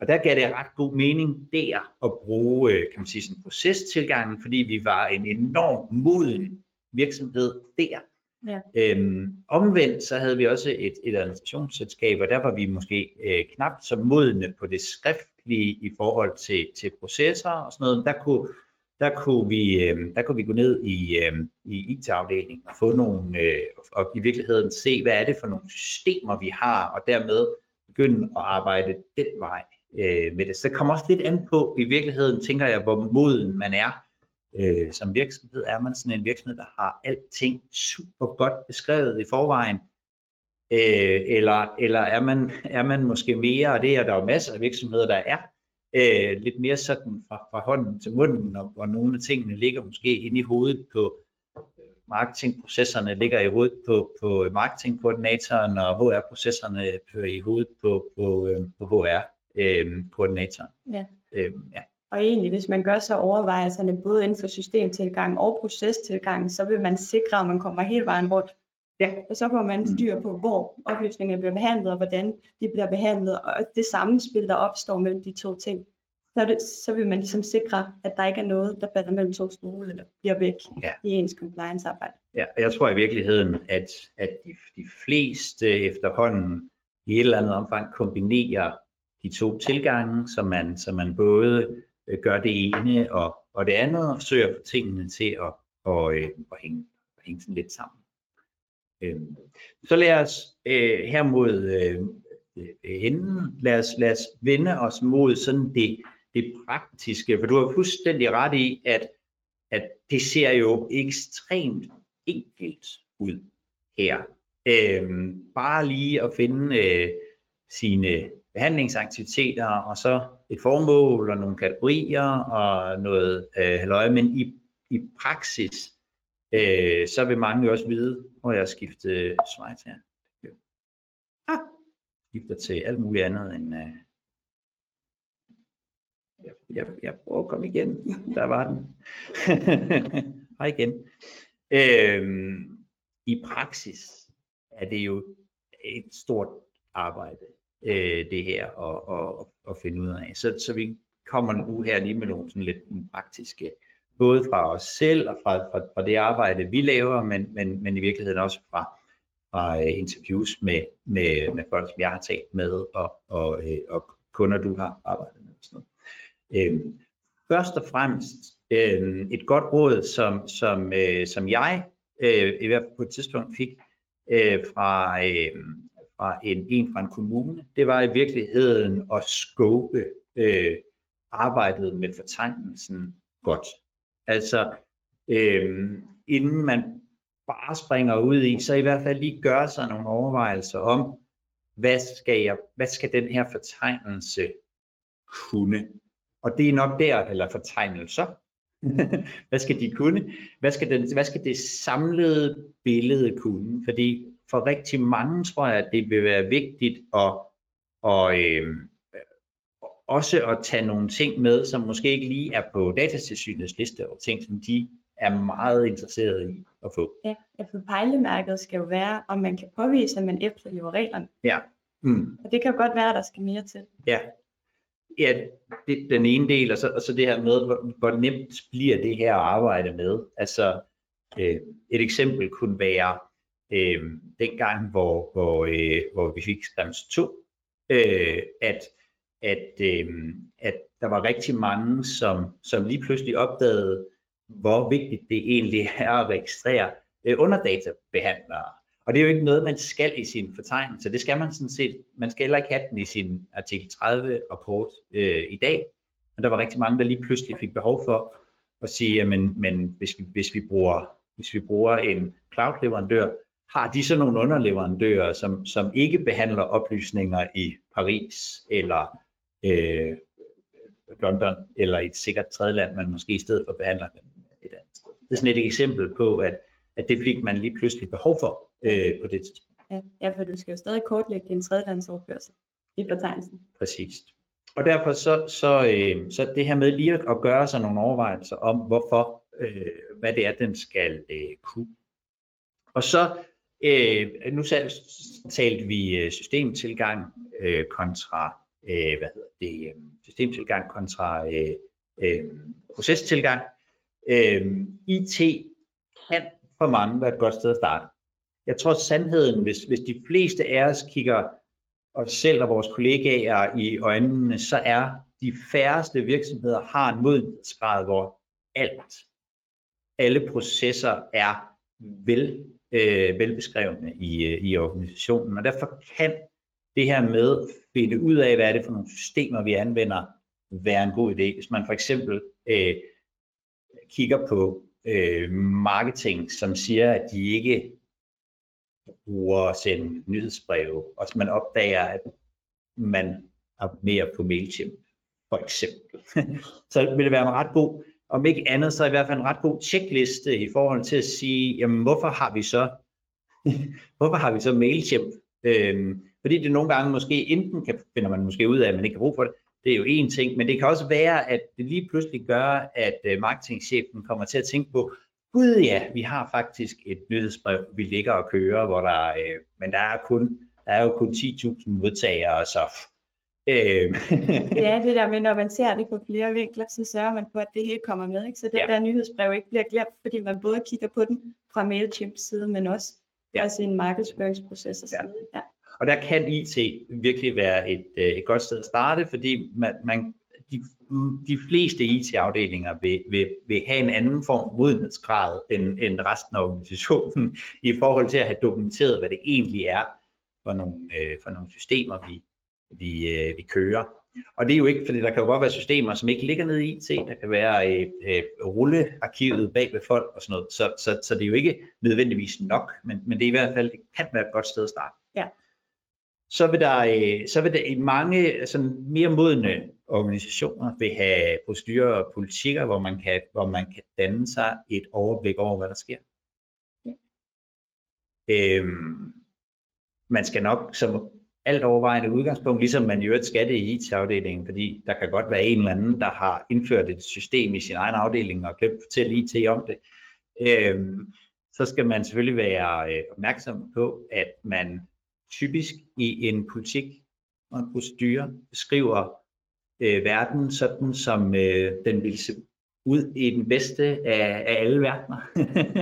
og der gav det ret god mening der at bruge, øh, kan man sige, sådan procestilgangen, fordi vi var en enorm moden virksomhed der. Ja. Øhm, omvendt så havde vi også et, et administrationsselskab, og der var vi måske øh, knap så modne på det skriftlige i forhold til, til processer og sådan noget. Der kunne, der kunne vi, øh, der kunne vi gå ned i, øh, i IT-afdelingen og få nogle, øh, og i virkeligheden se, hvad er det for nogle systemer, vi har, og dermed begynde at arbejde den vej øh, med det. Så det kommer også lidt an på, i virkeligheden tænker jeg, hvor moden man er øh, som virksomhed. Er man sådan en virksomhed, der har alting super godt beskrevet i forvejen, øh, eller, eller er, man, er man måske mere, og det er der jo masser af virksomheder, der er, øh, lidt mere sådan fra, fra hånden til munden, og, og nogle af tingene ligger måske inde i hovedet på marketingprocesserne ligger i hovedet på, på marketingkoordinatoren, og HR-processerne i hovedet på, på, øh, på HR-koordinatoren. Ja. Øh, ja. Og egentlig, hvis man gør så overvejelserne både inden for systemtilgang og procestilgang, så vil man sikre, at man kommer hele vejen rundt. Ja. Og så får man styr på, hvor oplysningerne bliver behandlet, og hvordan de bliver behandlet, og det sammenspil, der opstår mellem de to ting. Så, det, så vil man ligesom sikre, at der ikke er noget, der falder mellem to stole, eller bliver væk Ja. i ens compliance-arbejde. Ja, og jeg tror i virkeligheden, at, at de, de fleste efterhånden i et eller andet omfang kombinerer de to tilgange, så man, så man både øh, gør det ene og, og det andet, og søger for tingene til at, og, øh, at, hænge, at hænge sådan lidt sammen. Øhm, så lad os øh, her mod øh, enden, lad os, lad os vende os mod sådan det, det praktiske, for du har fuldstændig ret i, at at det ser jo ekstremt enkelt ud her. Øhm, bare lige at finde øh, sine behandlingsaktiviteter, og så et formål og nogle kategorier og noget øh, halløj, men i, i praksis, øh, så vil mange jo også vide, hvor jeg skifter slides her. Ah, skifter til alt muligt andet end... Øh, jeg, jeg, jeg prøver at komme igen. Der var den. *laughs* Hej igen. Øhm, I praksis er det jo et stort arbejde, øh, det her, at, at, at finde ud af. Så, så vi kommer nu her lige med nogle sådan lidt praktiske, både fra os selv og fra, fra, fra det arbejde, vi laver, men, men, men i virkeligheden også fra, fra øh, interviews med, med, med folk, som jeg har talt med, og, og, øh, og kunder, du har arbejdet med. Og sådan noget. Øhm, først og fremmest øh, et godt råd, som, som, øh, som jeg øh, i hvert fald på et tidspunkt fik øh, fra, øh, fra en, en fra en kommune, det var i virkeligheden at skåbe øh, arbejdet med fortegnelsen godt. Altså, øh, inden man bare springer ud i, så i hvert fald lige gøre sig nogle overvejelser om, hvad skal, jeg, hvad skal den her fortegnelse kunne? Og det er nok der, eller fortegnelser. *laughs* hvad skal de kunne? Hvad skal, den, hvad skal det samlede billede kunne? Fordi for rigtig mange tror jeg, at det vil være vigtigt at, og, øh, også at tage nogle ting med, som måske ikke lige er på datastilsynets liste, og ting, som de er meget interesserede i at få. Ja, for pejlemærket skal jo være, om man kan påvise, at man efterlever reglerne. Ja. Mm. Og det kan jo godt være, at der skal mere til. Ja, ja det, den ene del, og så, og så det her med, hvor, hvor nemt bliver det her at arbejde med. Altså, øh, et eksempel kunne være, øh, dengang, hvor, hvor, øh, hvor vi fik Skrems 2, øh, at, at, øh, at der var rigtig mange, som, som lige pludselig opdagede, hvor vigtigt det egentlig er at registrere øh, underdatabehandlere. Og det er jo ikke noget, man skal i sin fortegnelse. Det skal man sådan set. Man skal heller ikke have den i sin artikel 30 rapport øh, i dag. Men der var rigtig mange, der lige pludselig fik behov for at sige, men, men hvis, vi, hvis, vi bruger, hvis vi bruger en cloud-leverandør, har de så nogle underleverandører, som, som ikke behandler oplysninger i Paris eller øh, London eller et sikkert tredjeland, men måske i stedet for behandler dem et andet sted. Det er sådan et eksempel på, at, at det fik man lige pludselig behov for øh, på det tidspunkt. Ja, ja, for du skal jo stadig kortlægge din tredjelandsoverførsel i betegnelsen. Præcis. Og derfor så, så, øh, så det her med lige at gøre sig nogle overvejelser om, hvorfor, øh, hvad det er, den skal øh, kunne. Og så, øh, nu selv talte vi øh, systemtilgang øh, kontra, øh, hvad hedder det, øh, systemtilgang kontra øh, øh, procestilgang. Øh, IT kan for mange være et godt sted at starte. Jeg tror sandheden, hvis, hvis de fleste af os kigger os selv og vores kollegaer i øjnene, så er de færreste virksomheder har en modenhedsgrad, hvor alt, alle processer er vel, øh, velbeskrevne i, øh, i organisationen. Og derfor kan det her med finde ud af, hvad er det for nogle systemer, vi anvender, være en god idé. Hvis man for eksempel øh, kigger på øh, marketing, som siger, at de ikke bruger at sende nyhedsbreve, og man opdager, at man abonnerer på MailChimp, for eksempel. *laughs* så vil det være en ret god, om ikke andet, så i hvert fald en ret god checkliste i forhold til at sige, jamen hvorfor har vi så, *laughs* hvorfor har vi så MailChimp? Øhm, fordi det nogle gange måske enten kan, finder man måske ud af, at man ikke kan bruge for det, det er jo en ting, men det kan også være, at det lige pludselig gør, at øh, marketingchefen kommer til at tænke på, gud ja, vi har faktisk et nyhedsbrev, vi ligger og kører, hvor der, øh, men der er, kun, der er jo kun 10.000 modtagere, så... Øh. ja, det der med, når man ser det på flere vinkler, så sørger man på, at det hele kommer med, ikke? så det ja. der nyhedsbrev ikke bliver glemt, fordi man både kigger på den fra MailChimps side, men også, ja. i en markedsføringsproces. Og, ja. ja og der kan IT virkelig være et, øh, et godt sted at starte, fordi man, man de, de fleste IT-afdelinger vil, vil, vil have en anden form modenhedsgrad end, end resten af organisationen *laughs* i forhold til at have dokumenteret, hvad det egentlig er for nogle, øh, for nogle systemer, vi, vi, øh, vi kører. Og det er jo ikke, fordi der kan jo godt være systemer, som ikke ligger nede i IT. Der kan være øh, øh, rullearkivet bag ved folk og sådan noget. Så, så, så det er jo ikke nødvendigvis nok, men, men det er i hvert fald, det kan være et godt sted at starte. Ja. Så vil der, øh, så vil der i mange sådan mere modne organisationer vil have procedurer og politikker, hvor man kan, hvor man kan danne sig et overblik over, hvad der sker. Ja. Øhm, man skal nok som alt overvejende udgangspunkt, ligesom man i øvrigt skal det i IT-afdelingen, fordi der kan godt være en eller anden, der har indført et system i sin egen afdeling og glemt at fortælle IT om det. Øhm, så skal man selvfølgelig være øh, opmærksom på, at man typisk i en politik og en procedure beskriver øh, verden sådan, som øh, den vil se ud i den bedste af, af alle verdener.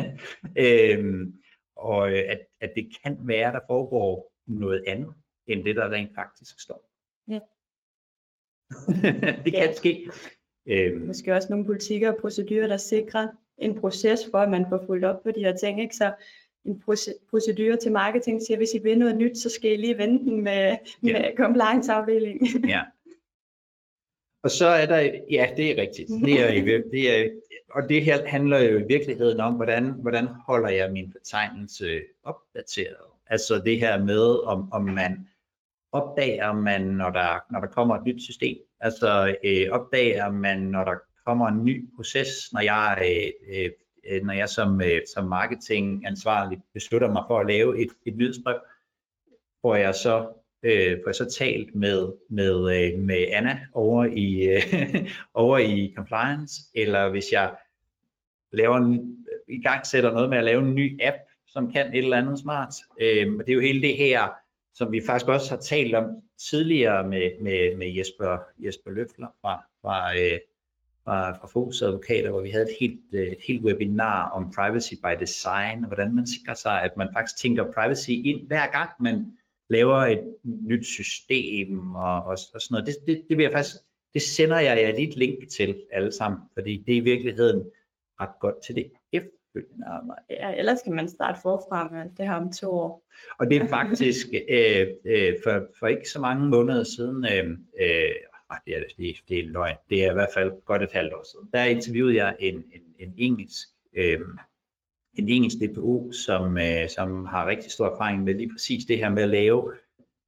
*laughs* øhm, og øh, at, at det kan være, der foregår noget andet, end det, der rent faktisk står. Ja. *laughs* det kan Ja. ske. Øhm, Måske også nogle politikker og procedurer, der sikrer en proces for, at man får fulgt op på de her ting. Ikke? Så en proce- procedure til marketing siger, hvis I vil noget nyt, så skal I lige vente den med, med Ja. compliance-afdelingen. Ja. *laughs* Og så er der, ja, det er rigtigt. Det er, det er, og det her handler jo i virkeligheden om, hvordan, hvordan holder jeg min betegnelse opdateret. Altså det her med, om, om man opdager man, når der, når der kommer et nyt system. Altså øh, opdager man, når der kommer en ny proces, når jeg, øh, øh, når jeg som, øh, som marketingansvarlig beslutter mig for at lave et, et nyhedsbrev, hvor jeg så øh, får jeg så talt med, med, øh, med Anna over i, øh, *laughs* over i compliance, eller hvis jeg laver en, øh, i gang sætter noget med at lave en ny app, som kan et eller andet smart. Øh, og det er jo hele det her, som vi faktisk også har talt om tidligere med, med, med Jesper, Jesper Løfler fra, fra, øh, fra, fra Fokus Advokater, hvor vi havde et helt, øh, et helt webinar om privacy by design, og hvordan man sikrer sig, at man faktisk tænker privacy ind hver gang, man laver et nyt system og, og, og sådan noget. Det, det, det vil jeg faktisk, det sender jeg jer lige et link til alle sammen, fordi det er i virkeligheden ret godt til det efterfølgende arbejde. Ja, ellers kan man starte forfra med det her om to år. Og det er faktisk øh, øh, for, for ikke så mange måneder siden, øh, øh, ej, det, er, det, det er løgn, det er i hvert fald godt et halvt år siden, der interviewede jeg en, en, en engelsk øh, en engelsk DPO, som, øh, som har rigtig stor erfaring med lige præcis det her med at lave,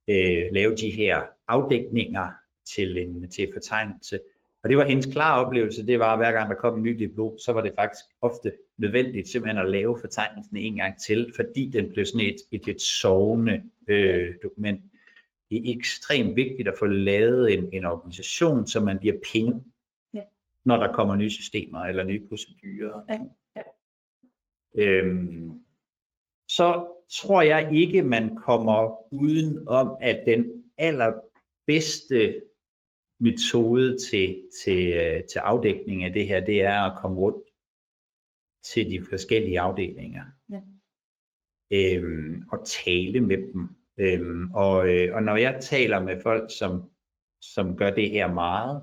øh, lave de her afdækninger til en til fortegnelse. Og det var hendes klare oplevelse, det var, at hver gang der kom en ny DPO, så var det faktisk ofte nødvendigt simpelthen at lave fortegnelsen en gang til, fordi den blev sådan et, et, lidt sovende øh, dokument. Det er ekstremt vigtigt at få lavet en, en organisation, så man bliver penge, Ja. når der kommer nye systemer eller nye procedurer. Ja, ja. Øhm, så tror jeg ikke, man kommer uden om, at den allerbedste metode til, til, øh, til afdækning af det her, det er at komme rundt til de forskellige afdelinger. Ja. Øhm, og tale med dem. Øhm, og, øh, og når jeg taler med folk, som, som gør det her meget,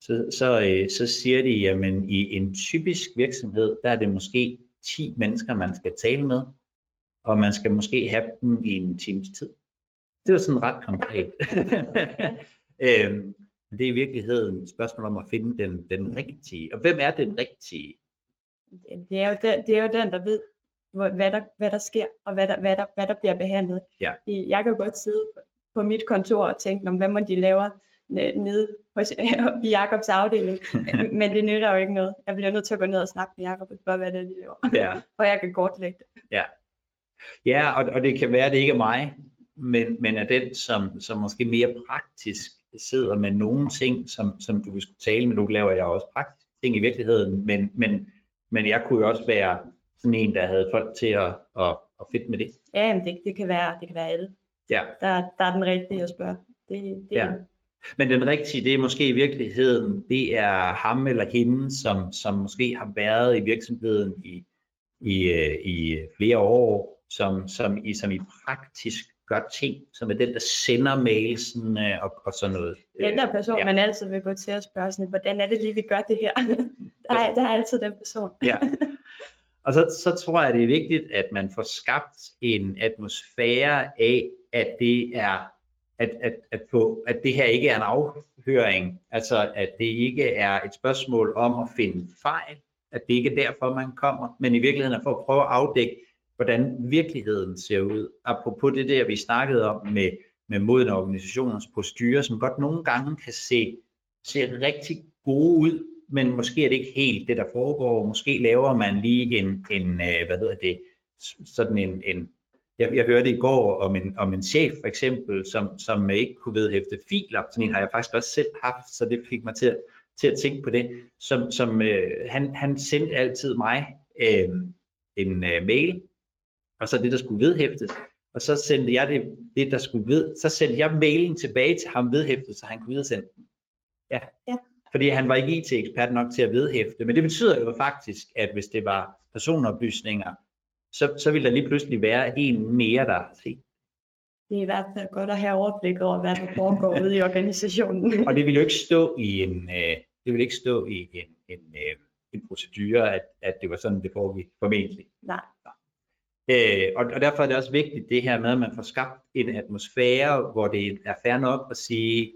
så, så, øh, så siger de, jamen i en typisk virksomhed, der er det måske 10 mennesker, man skal tale med, og man skal måske have dem i en times tid. Det var sådan ret konkret. *laughs* øhm, det er i virkeligheden et spørgsmål om at finde den, den rigtige. Og hvem er den rigtige? Det er jo den, det er jo den der ved, hvor- hvad der, hvad der sker, og hvad der, hvad der, hvad der bliver behandlet. Ja. Jeg kan godt sidde på mit kontor og tænke, om hvad må de laver ne- nede hos, *laughs* i Jakobs afdeling. *laughs* Men det nytter jo ikke noget. Jeg bliver nødt til at gå ned og snakke med Jakob og spørge, hvad det er, de laver. Ja. *laughs* Og jeg kan kortlægge det. Ja, og, og det kan være, at det ikke er mig, men, men er den, som, som måske mere praktisk sidder med nogle ting, som, som du vil skulle tale med. Nu laver jeg også praktiske ting i virkeligheden, men, men, men jeg kunne jo også være sådan en, der havde folk til at, at, at fedt med det. Ja, jamen det, det, kan være, det kan være alle. Ja. Der, der er den rigtige at spørge. Det, det, Ja. Men den rigtige, det er måske i virkeligheden, det er ham eller hende, som, som måske har været i virksomheden i, i, øh, i flere år, som, som, i, som i praktisk gør ting, som er den, der sender mailsen øh, og, og sådan noget. Den der person, Ja. ja. man altid vil gå til at spørge sådan, hvordan er det lige, vi gør det her? *laughs* der, er, der er altid den person. Ja. *laughs* Og så, så tror jeg, det er vigtigt, at man får skabt en atmosfære af, at det er at, at, at, få, at det her ikke er en afhøring, altså at det ikke er et spørgsmål om at finde fejl, at det ikke er derfor, man kommer, men i virkeligheden er for at prøve at afdække, hvordan virkeligheden ser ud. Apropos det der, vi snakkede om med, med modne organisationers procedurer, som godt nogle gange kan se, se rigtig gode ud, men måske er det ikke helt det, der foregår. Måske laver man lige en, en øh, hvad hedder det, sådan en, en jeg, jeg hørte i går om en, om en chef for eksempel, som, som ikke kunne vedhæfte filer. Sådan en har jeg faktisk også selv haft, så det fik mig til, til at tænke på det. Som, som øh, han, han sendte altid mig øh, en øh, mail, og så det, der skulle vedhæftes. Og så sendte jeg det, det, der skulle ved, så sendte jeg mailen tilbage til ham vedhæftet, så han kunne videresende den. Ja. ja. Fordi han var ikke IT-ekspert nok til at vedhæfte. Men det betyder jo faktisk, at hvis det var personoplysninger, så, så vil der lige pludselig være en mere, der har set. Det er i hvert fald godt at have overblik over, hvad der foregår ude i organisationen. og det vil jo ikke stå i en, øh, det vil ikke stå i en, en, øh, en procedure, at, at det var sådan, det foregik formentlig. Nej. Øh, og, og derfor er det også vigtigt det her med, at man får skabt en atmosfære, hvor det er fair nok at sige,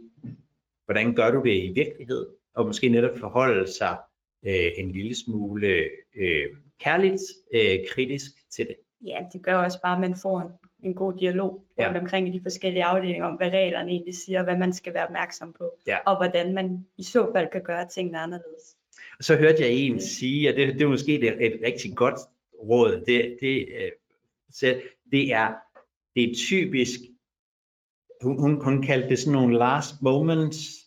hvordan gør du det i virkeligheden, og måske netop forholde sig øh, en lille smule øh, kærligt øh, kritisk til det. Ja, det gør også bare, at man får en, en god dialog ja. rundt omkring i de forskellige afdelinger om, hvad reglerne egentlig siger, hvad man skal være opmærksom på, ja. og hvordan man i så fald kan gøre tingene anderledes. Og så hørte jeg en sige, at det, det er måske et, et rigtig godt råd, det, det, øh, så det er, det er typisk, hun, hun, hun kaldte det sådan nogle last moments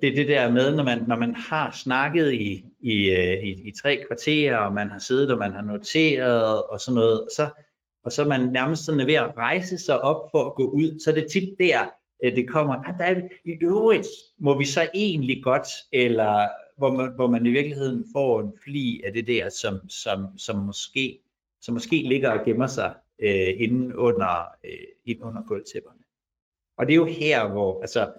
det er det der med, når man, når man har snakket i, i, øh, i, i tre kvarterer, og man har siddet, og man har noteret, og sådan noget, og så, og så er man nærmest sådan ved at rejse sig op for at gå ud, så er det tit der, øh, det kommer, at der er, i øvrigt må vi så egentlig godt, eller hvor man, hvor man i virkeligheden får en fli af det der, som, som, som, måske, som måske ligger og gemmer sig øh, inden under, øh, inden under gulvtæpperne. Og det er jo her, hvor, altså,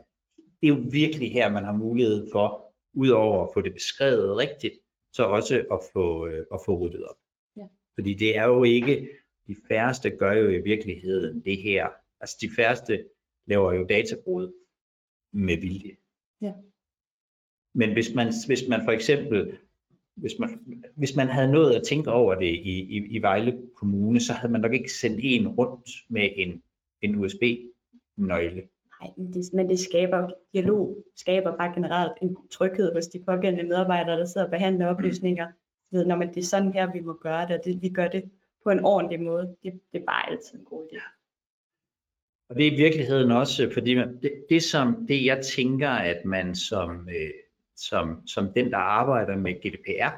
det er jo virkelig her, man har mulighed for, udover at få det beskrevet rigtigt, så også at få, øh, at få ryddet op. Ja. Fordi det er jo ikke, de færreste gør jo i virkeligheden det her. Altså de færreste laver jo databrud med vilje. Ja. Men hvis man, hvis man for eksempel, hvis man, hvis man havde nået at tænke over det i, i, i Vejle Kommune, så havde man nok ikke sendt en rundt med en, en USB-nøgle. Nej, men det, men det skaber dialog, skaber bare generelt en tryghed hos de pågældende medarbejdere, der sidder og behandler oplysninger. Ved, når man, det er sådan her, vi må gøre det, og det, vi gør det på en ordentlig måde. Det, det er bare altid en god idé. Og det er i virkeligheden også, fordi man, det, det, som, det jeg tænker, at man som, øh, som, som den, der arbejder med GDPR,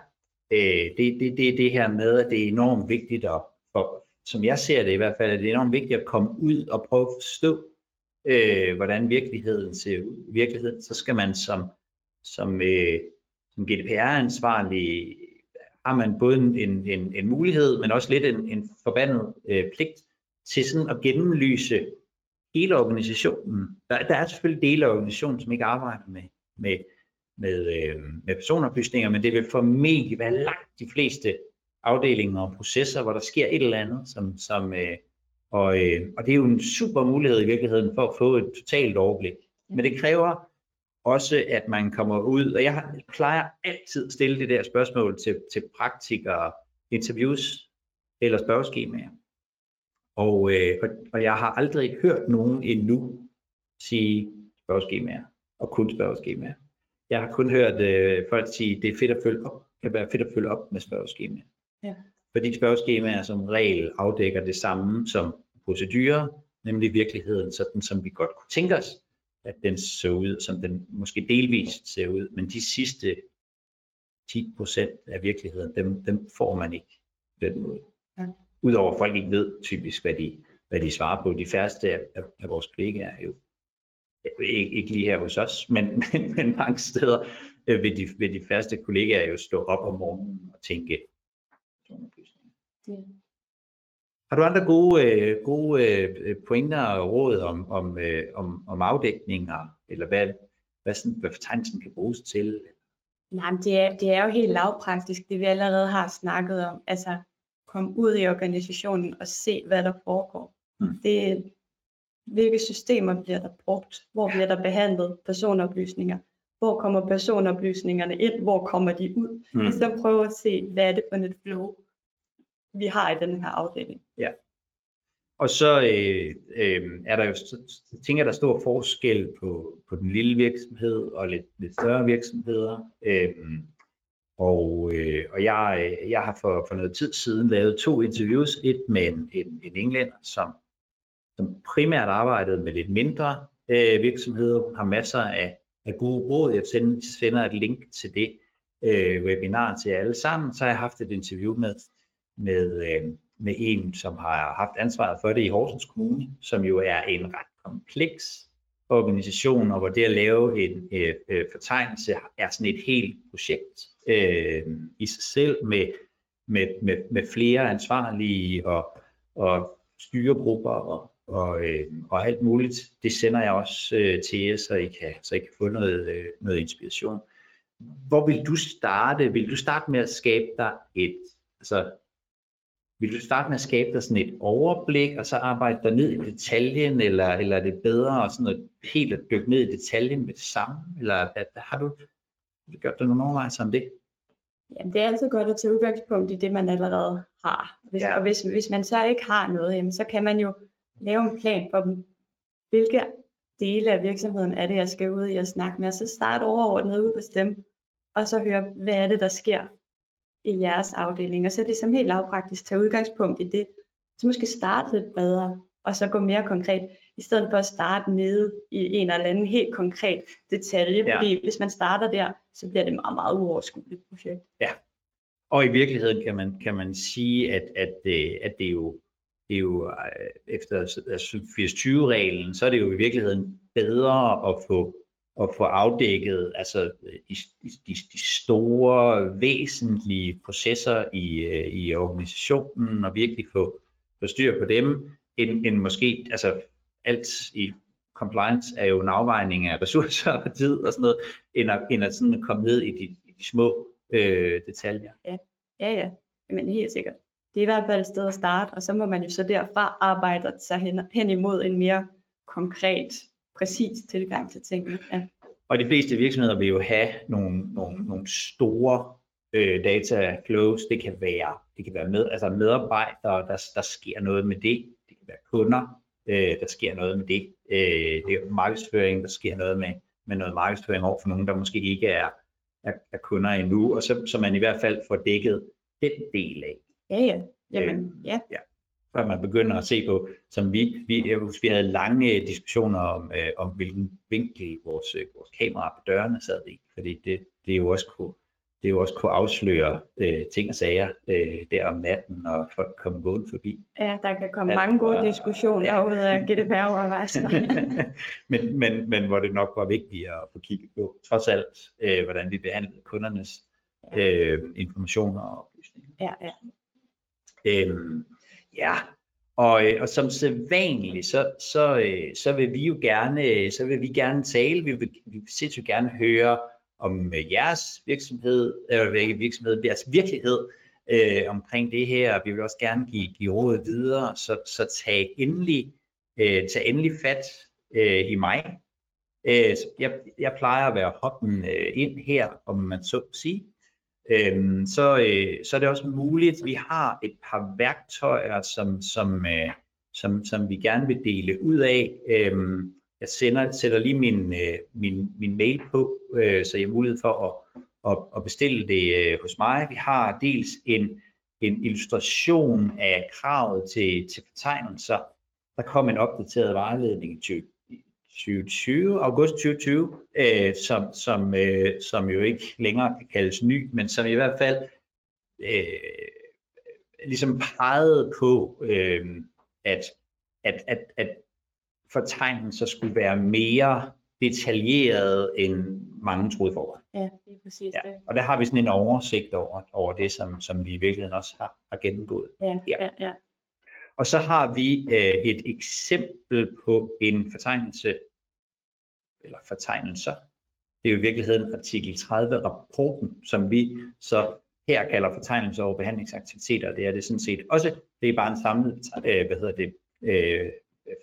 øh, det, det, det det her med, at det er enormt vigtigt, at, for, som jeg ser det i hvert fald, at det er enormt vigtigt at komme ud og prøve at forstå, øh, hvordan virkeligheden ser ud. I virkeligheden, så skal man som, som, øh, som GDPR-ansvarlig, har man både en, en, en mulighed, men også lidt en, en forbandet øh, pligt til sådan at gennemlyse hele organisationen. Der, der er selvfølgelig dele af organisationen, som ikke arbejder med, med, med, øh, med personoplysninger, men det vil formentlig være langt de fleste afdelinger og processer, hvor der sker et eller andet, som, som, øh, og, øh, og det er jo en super mulighed i virkeligheden for at få et totalt overblik. Men det kræver også, at man kommer ud, og jeg plejer altid at stille det der spørgsmål til, til praktikere, interviews eller spørgeskemaer. Og, øh, og, og jeg har aldrig hørt nogen endnu sige spørgeskemaer, og kun spørgeskemaer. Jeg har kun hørt øh, folk sige, at det er fedt at følge op, kan være fedt at følge op med spørgeskemaer. Ja. Fordi spørgeskemaer som regel afdækker det samme som procedurer, nemlig virkeligheden, sådan som vi godt kunne tænke os, at den så ud, som den måske delvist ser ud, men de sidste 10% af virkeligheden, dem, dem får man ikke på den måde. Ja. Udover at folk ikke ved typisk, hvad de, hvad de svarer på. De færreste af, af, af vores kollegaer er jo ikke, ikke lige her hos os, men, *laughs* men, men mange steder øh, vil, de, vil de færreste kollegaer jo stå op om morgenen og tænke, Ja. Har du andre gode, øh, gode øh, pointer og råd om, om, øh, om, om afdækninger, eller hvad, hvad, sådan, hvad tegnelsen kan bruges til? Nej, men det er, det er jo helt lavpraktisk, det vi allerede har snakket om. Altså, komme ud i organisationen og se, hvad der foregår. Mm. Det, hvilke systemer bliver der brugt, hvor bliver der behandlet personoplysninger, hvor kommer personoplysningerne ind, hvor kommer de ud, mm. og så prøve at se, hvad er det for et flow, vi har i den her afdeling. Ja. Og så øh, øh, er der jo, tænker der stor forskel på, på den lille virksomhed og lidt, lidt større virksomheder. Øh, og, øh, og jeg, øh, jeg har for, for noget tid siden lavet to interviews. Et med en, en, en englænder, som, som primært arbejdede med lidt mindre øh, virksomheder, har masser af, af gode råd. Jeg sender, sender et link til det øh, webinar til alle sammen. Så har jeg haft et interview med, med, øh, med en, som har haft ansvaret for det i Horsens Kommune, som jo er en ret kompleks organisation, og hvor det at lave en øh, øh, fortegnelse er sådan et helt projekt øh, i sig selv med, med, med, med flere ansvarlige og, og styregrupper og, og, øh, og alt muligt. Det sender jeg også øh, til jer, så I kan, så I kan få noget, øh, noget inspiration. Hvor vil du starte? Vil du starte med at skabe dig et, altså vil du starte med at skabe dig sådan et overblik, og så arbejde dig ned i detaljen, eller, eller er det bedre at sådan at helt at dykke ned i detaljen med det samme? Eller hvad, har du gjort dig nogle overvejelser om det? Jamen, det er altid godt at tage udgangspunkt i det, man allerede har. Hvis, ja. Og hvis, hvis man så ikke har noget, jamen, så kan man jo lave en plan for dem. Hvilke dele af virksomheden er det, jeg skal ud i at snakke med? Og så starte overordnet ud hos dem, og så høre, hvad er det, der sker i jeres afdeling, og så er det som helt lavpraktisk tage udgangspunkt i det. Så måske starte lidt bredere, og så gå mere konkret, i stedet for at starte nede i en eller anden helt konkret detalje, ja. fordi hvis man starter der, så bliver det meget, meget uoverskueligt projekt. Ja, og i virkeligheden kan man, kan man sige, at, at, øh, at det er jo, det er jo øh, efter 80-20-reglen, så er det jo i virkeligheden bedre at få at få afdækket altså, øh, de, de, de store, væsentlige processer i, øh, i organisationen, og virkelig få, få styr på dem, end, end måske, altså alt i compliance er jo en afvejning af ressourcer og tid og sådan noget, end at, end at sådan komme ned i de, i de små øh, detaljer. Ja, ja, ja. Men helt sikkert. Det er i hvert fald et sted at starte, og så må man jo så derfra arbejde sig hen, hen imod en mere konkret præcis tilgang til tingene. Ja. Og de fleste virksomheder vil jo have nogle, nogle, nogle store øh, data flows. Det kan være, det kan være med, altså medarbejdere, der, der sker noget med det. Det kan være kunder, øh, der sker noget med det. Øh, det er markedsføring, der sker noget med, med noget markedsføring over for nogen, der måske ikke er, er, er kunder endnu. Og så, så man i hvert fald får dækket den del af. Ja, ja. Jamen, øh, ja. ja før man begynder at se på, som vi, vi, vi havde lange diskussioner om, øh, om hvilken vinkel vores, øh, vores kamera på dørene sad i, fordi det, det er jo også kunne, det jo også kunne afsløre øh, ting og sager øh, der om natten, når folk kommer gående forbi. Ja, der kan komme mange gode diskussioner ja. ud af GDPR-overvejelser. *laughs* men, men, men hvor det nok var vigtigt at få kigget på, trods alt, øh, hvordan vi behandlede kundernes øh, informationer og oplysninger. Ja, ja. Øhm, Ja, og, øh, og som sædvanligt, så, så, øh, så vil vi jo gerne, øh, så vil vi gerne tale, vi vil, vi vil sindssygt gerne høre om jeres virksomhed, eller ikke virksomhed, jeres virkelighed øh, omkring det her, vi vil også gerne give, give råd videre, så, så tag endelig, øh, tag endelig fat øh, i mig. Øh, jeg, jeg plejer at være hoppen øh, ind her, om man så sige, øhm, så, øh, så er det også muligt, vi har et par værktøjer, som, som, øh, som, som vi gerne vil dele ud af. Øhm, jeg sender, sætter lige min, øh, min, min mail på, øh, så jeg har mulighed for at, at, at bestille det øh, hos mig. Vi har dels en, en illustration af kravet til, til fortegnelser. Der kom en opdateret vejledning i 2020, august 2020, øh, som, som, øh, som jo ikke længere kan kaldes ny, men som i hvert fald øh, ligesom pegede på, øh, at, at, at, at fortegnelser skulle være mere detaljeret end mange troede forvejen. Ja, det er præcis ja. det. Og der har vi sådan en oversigt over, over det, som, som vi i virkeligheden også har, har gennemgået. Ja, ja, ja. ja. Og så har vi øh, et eksempel på en fortegnelse, eller fortegnelser. Det er jo i virkeligheden artikel 30-rapporten, som vi så her kalder fortegnelser over behandlingsaktiviteter. Det er det sådan set også. Det er bare en samlet, øh, hvad hedder det, øh,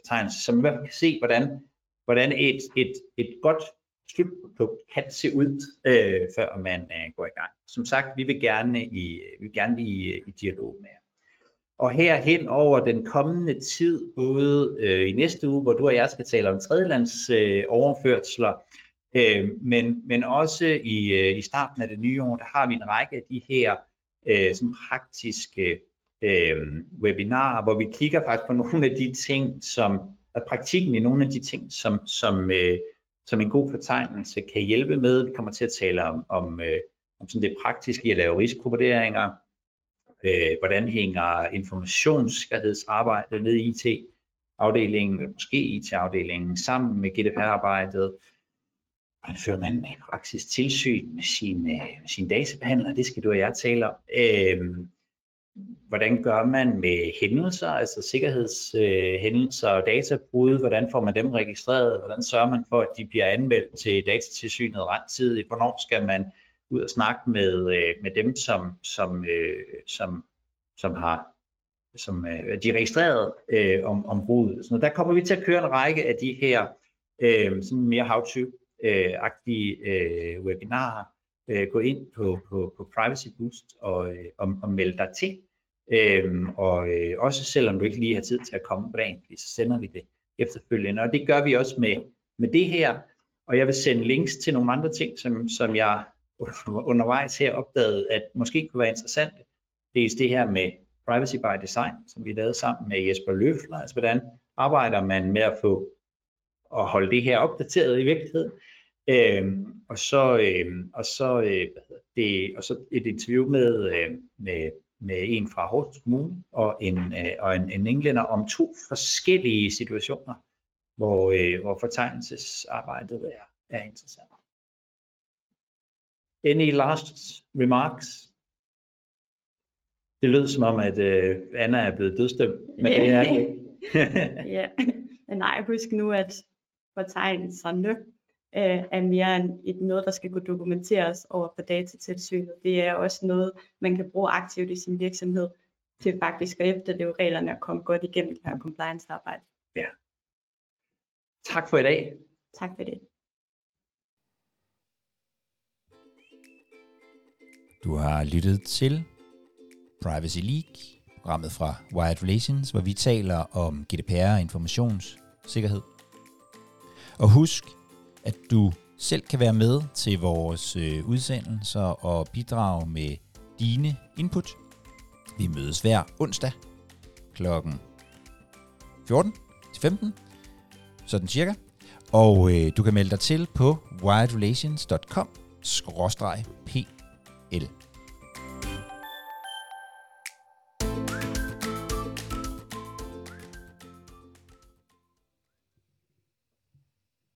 fortegnelse, som i hvert fald kan se, hvordan, hvordan et, et, et godt slutprodukt kan se ud, øh, før man øh, går i gang. Som sagt, vi vil gerne i, vi vil gerne i, i dialog med jer. Og her hen over den kommende tid, både øh, i næste uge, hvor du og jeg skal tale om tredjelands øh, overførsler, øh, men, men også i, øh, i starten af det nye år, der har vi en række af de her øh, sådan praktiske øh, webinarer, hvor vi kigger faktisk på nogle af de ting, som at praktikken i nogle af de ting, som, som, øh, som en god fortegnelse kan hjælpe med. Vi kommer til at tale om, om, øh, om sådan det praktiske i at lave risikovurderinger, øh, hvordan hænger informationssikkerhedsarbejdet ned i IT-afdelingen, måske IT-afdelingen, sammen med GDPR-arbejdet, hvordan fører man i praksis tilsyn med sine, med øh, sine databehandler, det skal du og jeg tale om. Øh, hvordan gør man med hændelser, altså sikkerhedshændelser øh, og databrud, hvordan får man dem registreret, hvordan sørger man for, at de bliver anmeldt til datatilsynet rettidigt, hvornår skal man ud og snakke med, øh, med dem, som, som, øh, som, som har som øh, de er registreret øh, om, om brudet. Så der kommer vi til at køre en række af de her øh, sådan mere how-to-agtige øh, webinarer, øh, gå ind på, på, på Privacy Boost og, øh, og, og melde dig til. Øh, og øh, også selvom du ikke lige har tid til at komme på dagen, så sender vi det efterfølgende. Og det gør vi også med, med det her. Og jeg vil sende links til nogle andre ting, som, som jeg undervejs her opdaget, at måske kunne være interessant. Det er det her med Privacy by Design, som vi lavede sammen med Jesper Løfler. Altså hvordan arbejder man med at få at holde det her opdateret i virkeligheden. Øhm, og så, øhm, og så, øh, det, og så et interview med, øh, med, med en fra Horsens Kommune og en, øh, og en, en englænder om to forskellige situationer, hvor, øh, hvor fortegnelsesarbejdet er, er interessant. Any last remarks? Det lød som om, at øh, Anna er blevet dødstemt, men det er ikke. *laughs* ja. Nej, husk nu, at fortegnelserne øh, er mere end et noget, der skal kunne dokumenteres over for datatilsynet. Det er også noget, man kan bruge aktivt i sin virksomhed til faktisk at efterleve reglerne og komme godt igennem det her compliance-arbejde. Ja. Tak for i dag. Tak for det. Du har lyttet til Privacy League, programmet fra Wired Relations, hvor vi taler om GDPR og informationssikkerhed. Og husk, at du selv kan være med til vores øh, udsendelser og bidrage med dine input. Vi mødes hver onsdag kl. 14 til 15, sådan cirka. Og øh, du kan melde dig til på él.